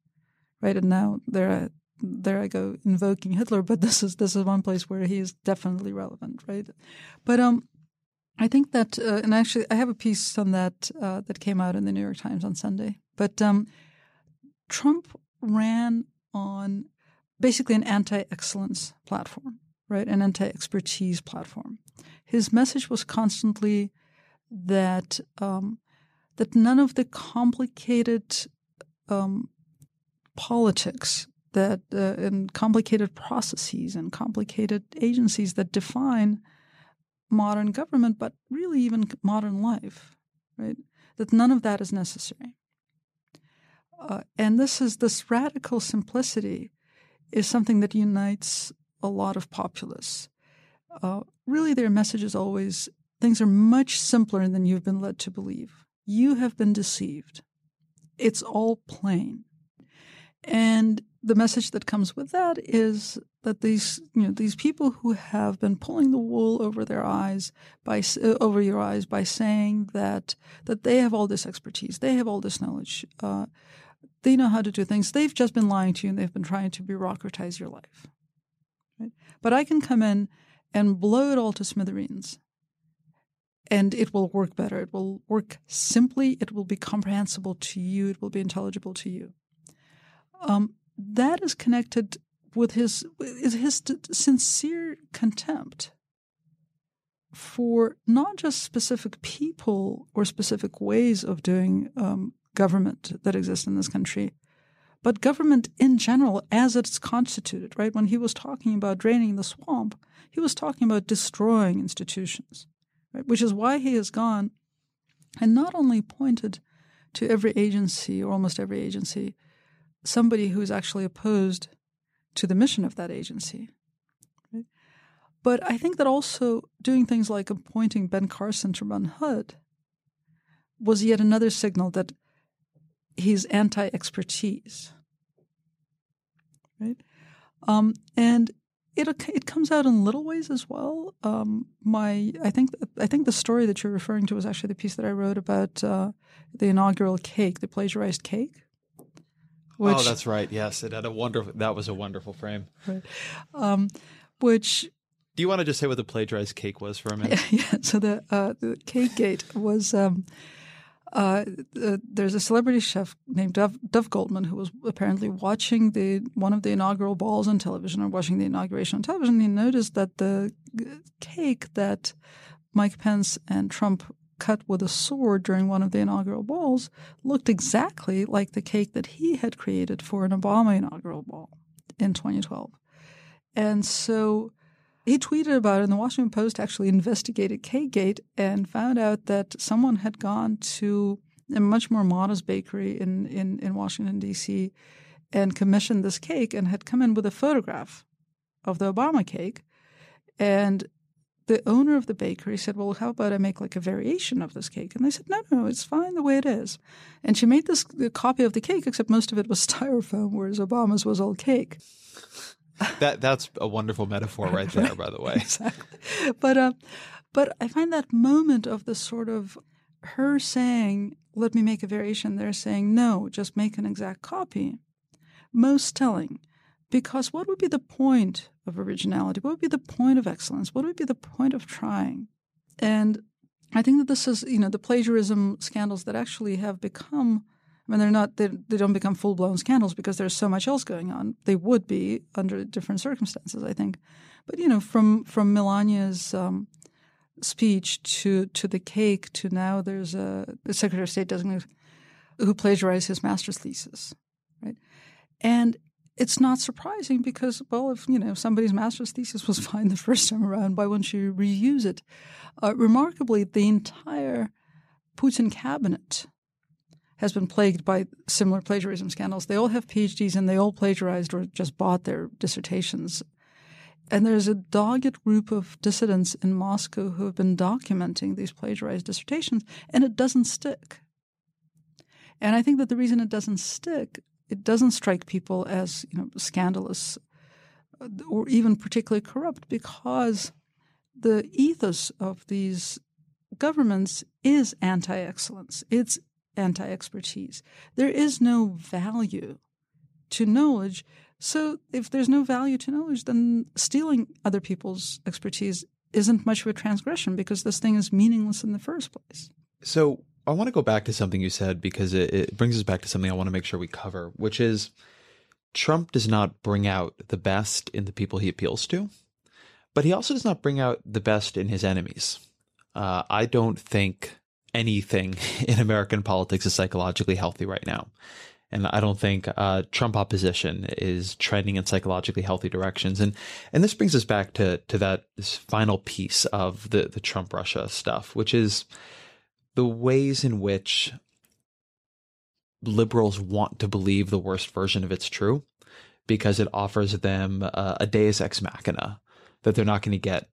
Right, and now there, I, there I go invoking Hitler, but this is this is one place where he is definitely relevant, right? But um, I think that, uh, and actually, I have a piece on that uh, that came out in the New York Times on Sunday. But um, Trump ran on basically an anti excellence platform, right? An anti expertise platform. His message was constantly that um, that none of the complicated um, politics that uh, and complicated processes and complicated agencies that define modern government, but really even modern life, right? That none of that is necessary. Uh, and this is this radical simplicity is something that unites a lot of populace. Uh, really, their message is always things are much simpler than you've been led to believe. You have been deceived. It's all plain. And the message that comes with that is that these you know these people who have been pulling the wool over their eyes by uh, over your eyes by saying that that they have all this expertise, they have all this knowledge, uh, they know how to do things. They've just been lying to you and they've been trying to bureaucratize your life. Right? But I can come in and blow it all to smithereens. And it will work better. It will work simply. It will be comprehensible to you. It will be intelligible to you. Um, that is connected with his his sincere contempt for not just specific people or specific ways of doing um, government that exists in this country, but government in general as it's constituted, right? When he was talking about draining the swamp, he was talking about destroying institutions, right? Which is why he has gone and not only pointed to every agency or almost every agency, somebody who is actually opposed to the mission of that agency. But I think that also doing things like appointing Ben Carson to run HUD was yet another signal that he's anti expertise. Right? Um, and it it comes out in little ways as well. Um, my I think I think the story that you're referring to was actually the piece that I wrote about uh, the inaugural cake, the plagiarized cake. Which, oh, that's right. Yes, it had a wonderful. That was a wonderful frame. Right. Um, which. Do you want to just say what the plagiarized cake was for a minute? Yeah. yeah. So the uh, the cake gate was. Um, uh, there's a celebrity chef named Duff, Duff, Goldman who was apparently watching the one of the inaugural balls on television or watching the inauguration on television. He noticed that the cake that Mike Pence and Trump cut with a sword during one of the inaugural balls looked exactly like the cake that he had created for an Obama inaugural ball in 2012. And so he tweeted about it, and the Washington Post actually investigated Cakegate and found out that someone had gone to a much more modest bakery in, in, in Washington, D.C., and commissioned this cake and had come in with a photograph of the Obama cake. And the owner of the bakery said, Well, how about I make like a variation of this cake? And they said, No, no, it's fine the way it is. And she made this copy of the cake, except most of it was styrofoam, whereas Obama's was all cake. That that's a wonderful metaphor right there, by the way. exactly. But uh, but I find that moment of the sort of her saying, "Let me make a variation," they're saying, "No, just make an exact copy." Most telling, because what would be the point of originality? What would be the point of excellence? What would be the point of trying? And I think that this is, you know, the plagiarism scandals that actually have become. I mean, they're not. They, they don't become full blown scandals because there's so much else going on. They would be under different circumstances, I think. But you know, from from Melania's um, speech to to the cake to now, there's a, a Secretary of State designated who plagiarized his master's thesis, right? And it's not surprising because, well, if you know somebody's master's thesis was fine the first time around, why wouldn't you reuse it? Uh, remarkably, the entire Putin cabinet has been plagued by similar plagiarism scandals. They all have PhDs and they all plagiarized or just bought their dissertations. And there's a dogged group of dissidents in Moscow who have been documenting these plagiarized dissertations, and it doesn't stick. And I think that the reason it doesn't stick it doesn't strike people as you know scandalous uh, or even particularly corrupt because the ethos of these governments is anti-excellence. It's anti-expertise. There is no value to knowledge. So if there's no value to knowledge, then stealing other people's expertise isn't much of a transgression because this thing is meaningless in the first place. So I want to go back to something you said because it, it brings us back to something I want to make sure we cover, which is Trump does not bring out the best in the people he appeals to, but he also does not bring out the best in his enemies. Uh, I don't think anything in American politics is psychologically healthy right now. And I don't think uh, Trump opposition is trending in psychologically healthy directions. And and this brings us back to to that final piece of the the Trump Russia stuff, which is the ways in which liberals want to believe the worst version of it's true because it offers them uh, a deus ex machina that they're not going to get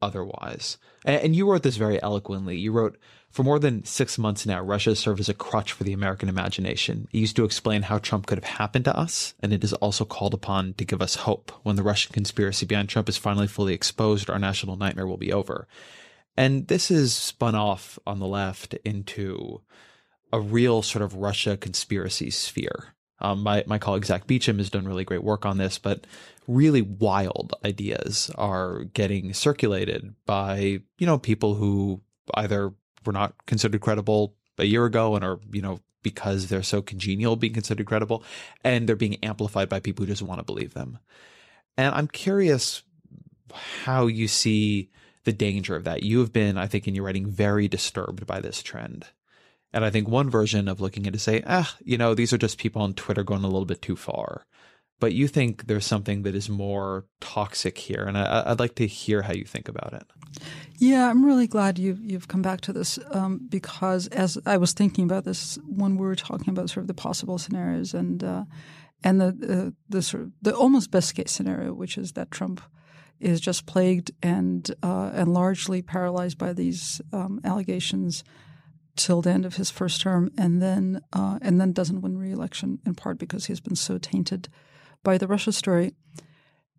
otherwise. And, and, you wrote this very eloquently. You wrote, for more than six months now, Russia has served as a crutch for the American imagination. It used to explain how Trump could have happened to us, and it is also called upon to give us hope. When the Russian conspiracy behind Trump is finally fully exposed, our national nightmare will be over. And this is spun off on the left into a real sort of Russia conspiracy sphere. Um, my, my colleague Zach Beauchamp has done really great work on this, but really wild ideas are getting circulated by, you know, people who either were not considered credible a year ago and are, you know, because they're so congenial being considered credible, and they're being amplified by people who just want to believe them. And I'm curious how you see the danger of that. You have been, I think, in your writing, very disturbed by this trend. And I think one version of looking at it say, ah, you know, these are just people on Twitter going a little bit too far. But you think there's something that is more toxic here, and I, would like to hear how you think about it. Yeah, I'm really glad you you've come back to this um, because as I was thinking about this when we were talking about sort of the possible scenarios and uh, and the uh, the sort of the almost best case scenario, which is that Trump is just plagued and uh, and largely paralyzed by these um, allegations till the end of his first term, and then uh, and then doesn't win re-election in part because he's been so tainted by the Russia story.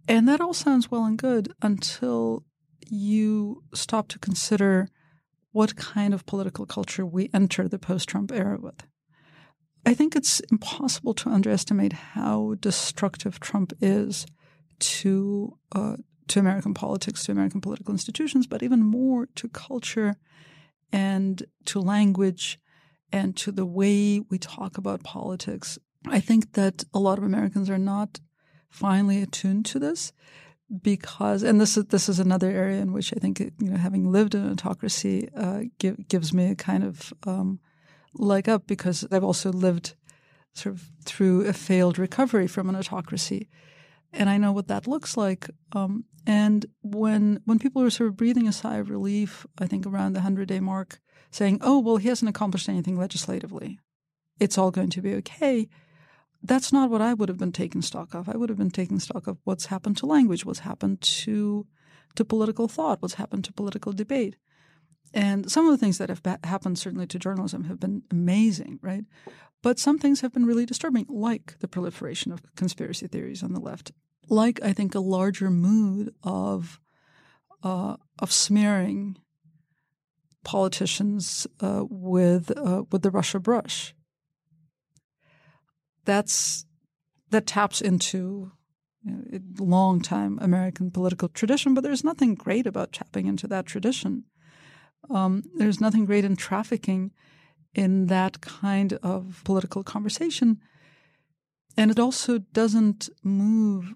And that all sounds well and good until you stop to consider what kind of political culture we enter the post-Trump era with. I think it's impossible to underestimate how destructive Trump is to uh, to American politics, to American political institutions, but even more to culture and to language and to the way we talk about politics. I think that a lot of Americans are not finally attuned to this because, and this is this is another area in which I think you know having lived in an autocracy uh, give, gives me a kind of um, leg up because I've also lived sort of through a failed recovery from an autocracy, and I know what that looks like. Um, and when when people are sort of breathing a sigh of relief, I think around the hundred day mark, saying, "Oh well, he hasn't accomplished anything legislatively. It's all going to be okay." That's not what I would have been taking stock of. I would have been taking stock of what's happened to language, what's happened to to political thought, what's happened to political debate. And some of the things that have happened, certainly to journalism, have been amazing, right? But some things have been really disturbing, like the proliferation of conspiracy theories on the left, like I think a larger mood of uh, of smearing politicians uh, with uh, with the Russia brush. That's that taps into you know, long time American political tradition, but there's nothing great about tapping into that tradition. Um, there's nothing great in trafficking in that kind of political conversation. And it also doesn't move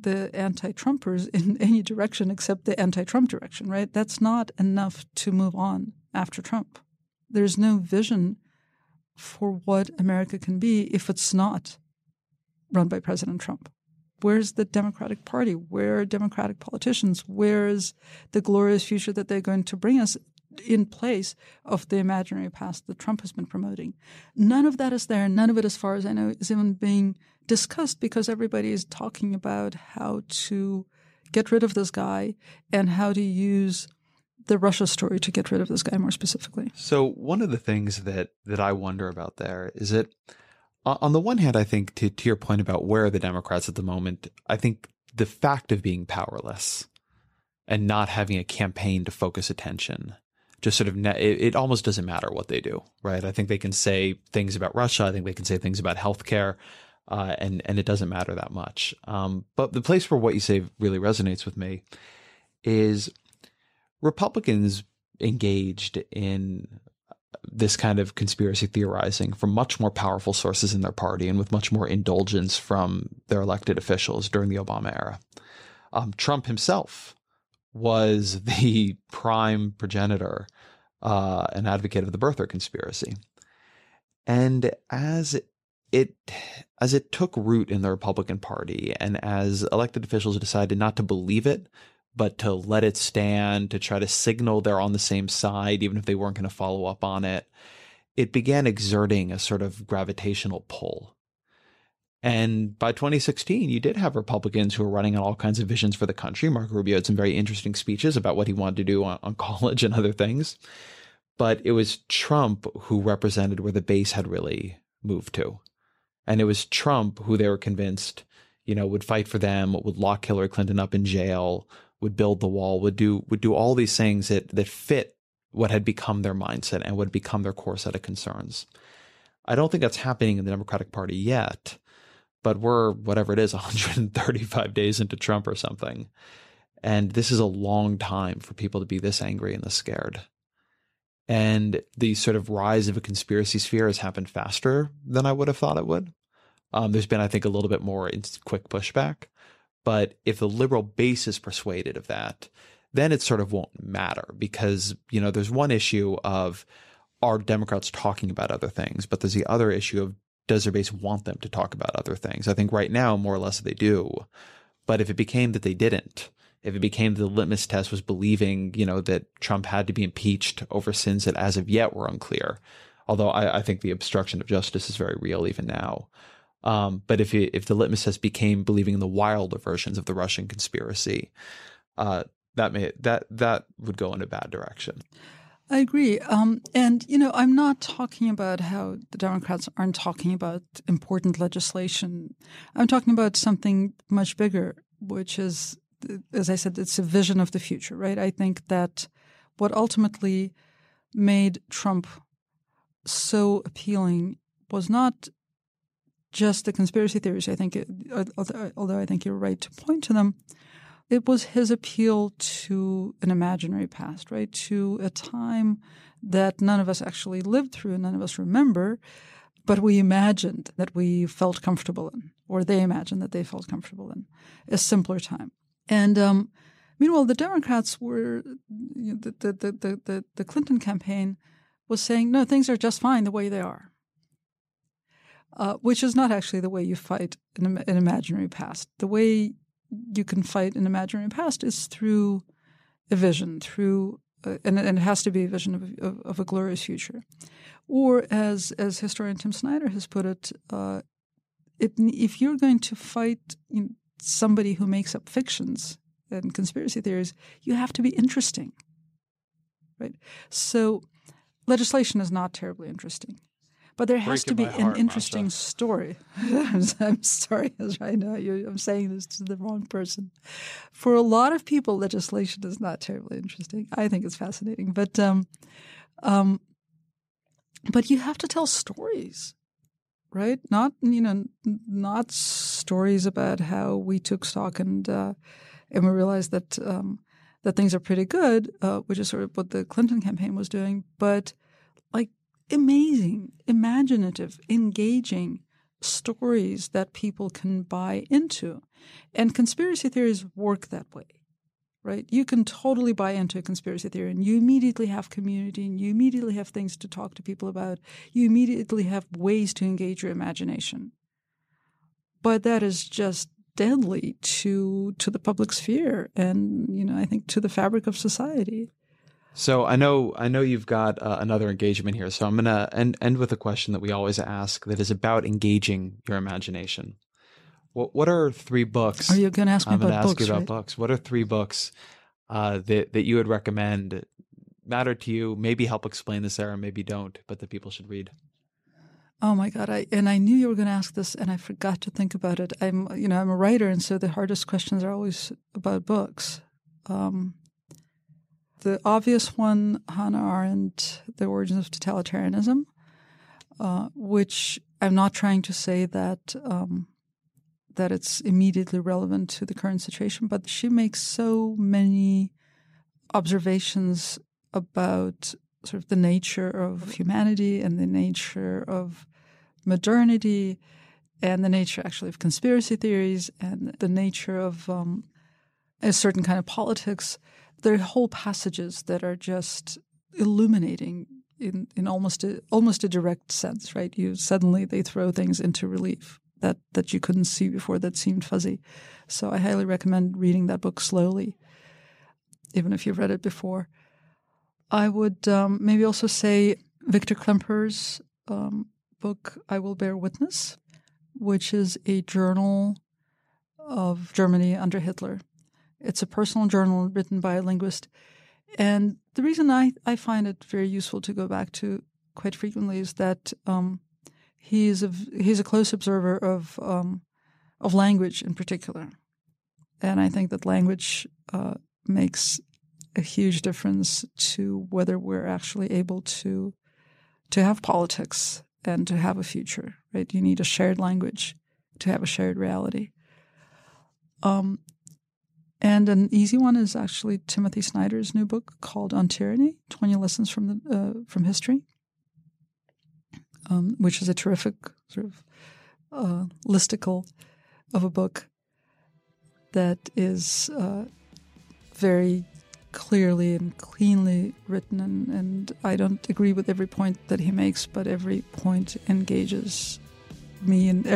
the anti Trumpers in any direction except the anti Trump direction, right? That's not enough to move on after Trump. There's no vision for what America can be if it's not run by President Trump. Where's the Democratic Party? Where are Democratic politicians? Where is the glorious future that they're going to bring us in place of the imaginary past that Trump has been promoting? None of that is there. None of it, as far as I know, is even being discussed because everybody is talking about how to get rid of this guy and how to use the Russia story to get rid of this guy more specifically. So one of the things that that I wonder about there is that on the one hand, I think to, to your point about where are the Democrats at the moment, I think the fact of being powerless and not having a campaign to focus attention just sort of ne- it, it, almost doesn't matter what they do, right? I think they can say things about Russia. I think they can say things about healthcare, uh, and and it doesn't matter that much. Um, but the place where what you say really resonates with me is Republicans engaged in this kind of conspiracy theorizing from much more powerful sources in their party and with much more indulgence from their elected officials during the Obama era. Um, Trump himself was the prime progenitor uh, an advocate of the birther conspiracy. And as it as it took root in the Republican Party and as elected officials decided not to believe it, but to let it stand, to try to signal they're on the same side, even if they weren't going to follow up on it, it began exerting a sort of gravitational pull. And by 2016, you did have Republicans who were running on all kinds of visions for the country. Marco Rubio had some very interesting speeches about what he wanted to do on, on college and other things. But it was Trump who represented where the base had really moved to. And it was Trump who they were convinced, you know, would fight for them, would lock Hillary Clinton up in jail, would build the wall, would do would do all these things that that fit what had become their mindset and would become their core set of concerns. I don't think that's happening in the Democratic Party yet but we're whatever it is 135 days into Trump or something. And this is a long time for people to be this angry and this scared. And the sort of rise of a conspiracy sphere has happened faster than I would have thought it would. Um, there's been, I think, a little bit more quick pushback. But if the liberal base is persuaded of that, then it sort of won't matter because, you know, there's one issue of are Democrats talking about other things, but there's the other issue of does their base want them to talk about other things? I think right now, more or less, they do. But if it became that they didn't, if it became the litmus test was believing, you know, that Trump had to be impeached over sins that as of yet were unclear, although I, I think the obstruction of justice is very real even now. Um, but if it, if the litmus test became believing in the wilder versions of the Russian conspiracy, uh, that may that that would go in a bad direction. I agree. Um, and, you know, I'm not talking about how the Democrats aren't talking about important legislation. I'm talking about something much bigger, which is, as I said, it's a vision of the future, right? I think that what ultimately made Trump so appealing was not just the conspiracy theories. I think, although I think you're right to point to them, it was his appeal to an imaginary past, right? To a time that none of us actually lived through and none of us remember, but we imagined that we felt comfortable in, or they imagined that they felt comfortable in, a simpler time. And um, meanwhile, the Democrats were, you know, the, the, the, the, the Clinton campaign was saying, no, things are just fine the way they are. Uh, which is not actually the way you fight an, an imaginary past. The way you can fight an imaginary past is through a vision, through uh, and, and, it has to be a vision of, of, of, a glorious future, or as as historian Tim Snyder has put it, uh, it if you're going to fight you know, somebody who makes up fictions and conspiracy theories, you have to be interesting, right? So legislation is not terribly interesting. But there has to be an interesting Masha. story. I'm sorry, I know I'm saying this to the wrong person. For a lot of people, legislation is not terribly interesting. I think it's fascinating, but um, um, but you have to tell stories, right? Not you know, not stories about how we took stock and uh, and we realized that um, that things are pretty good, uh, which is sort of what the Clinton campaign was doing, but amazing, imaginative, engaging stories that people can buy into. And conspiracy theories work that way, right? You can totally buy into a conspiracy theory and you immediately have community and you immediately have things to talk to people about. You immediately have ways to engage your imagination. But that is just deadly to to the public sphere and you know I think to the fabric of society. So I know I know you've got uh, another engagement here. So I'm gonna end end with a question that we always ask that is about engaging your imagination. What what are three books? Are you going to ask me I'm about ask books? you about right? books. What are three books uh, that that you would recommend matter to you? Maybe help explain this era, maybe don't, but that people should read. Oh my God! I and I knew you were going to ask this, and I forgot to think about it. I'm, you know, I'm a writer, and so the hardest questions are always about books. Um, the obvious one, Hannah Arendt, The Origins of Totalitarianism, uh, which I'm not trying to say that um, that it's immediately relevant to the current situation, but she makes so many observations about sort of the nature of humanity and the nature of modernity and the nature actually of conspiracy theories and the nature of um, a certain kind of politics. There are whole passages that are just illuminating in, in almost a, almost a direct sense, right? You suddenly they throw things into relief that that you couldn't see before that seemed fuzzy. So I highly recommend reading that book slowly, even if you've read it before. I would um, maybe also say Victor Klemperer's um, book "I Will Bear Witness," which is a journal of Germany under Hitler. It's a personal journal written by a linguist. And the reason I, I find it very useful to go back to quite frequently is that um, he's a he's a close observer of um, of language in particular, and I think that language uh, makes a huge difference to whether we're actually able to to have politics and to have a future. Right? You need a shared language to have a shared reality. Um, and an easy one is actually Timothy Snyder's new book called On Tyranny: Twenty Lessons from the uh, from History, um, which is a terrific sort of uh, listicle of a book that is uh, very clearly and cleanly written, and, and I don't agree with every point that he makes, but every point engages me in,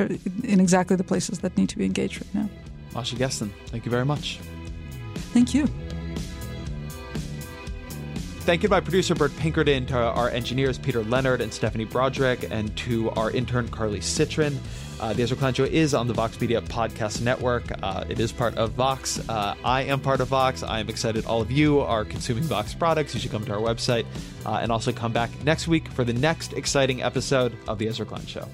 in exactly the places that need to be engaged right now. Masha Gessen, thank you very much. Thank you. Thank you to my producer Byrd Pinkerton, to our engineers Peter Leonard and Stephanie Broderick, and to our intern Carly Citron. Uh, the Ezra Klein Show is on the Vox Media Podcast Network. Uh, it is part of Vox. Uh, I am part of Vox. I am excited all of you are consuming Vox products. You should come to our website uh, and also come back next week for the next exciting episode of the Ezra Klein Show.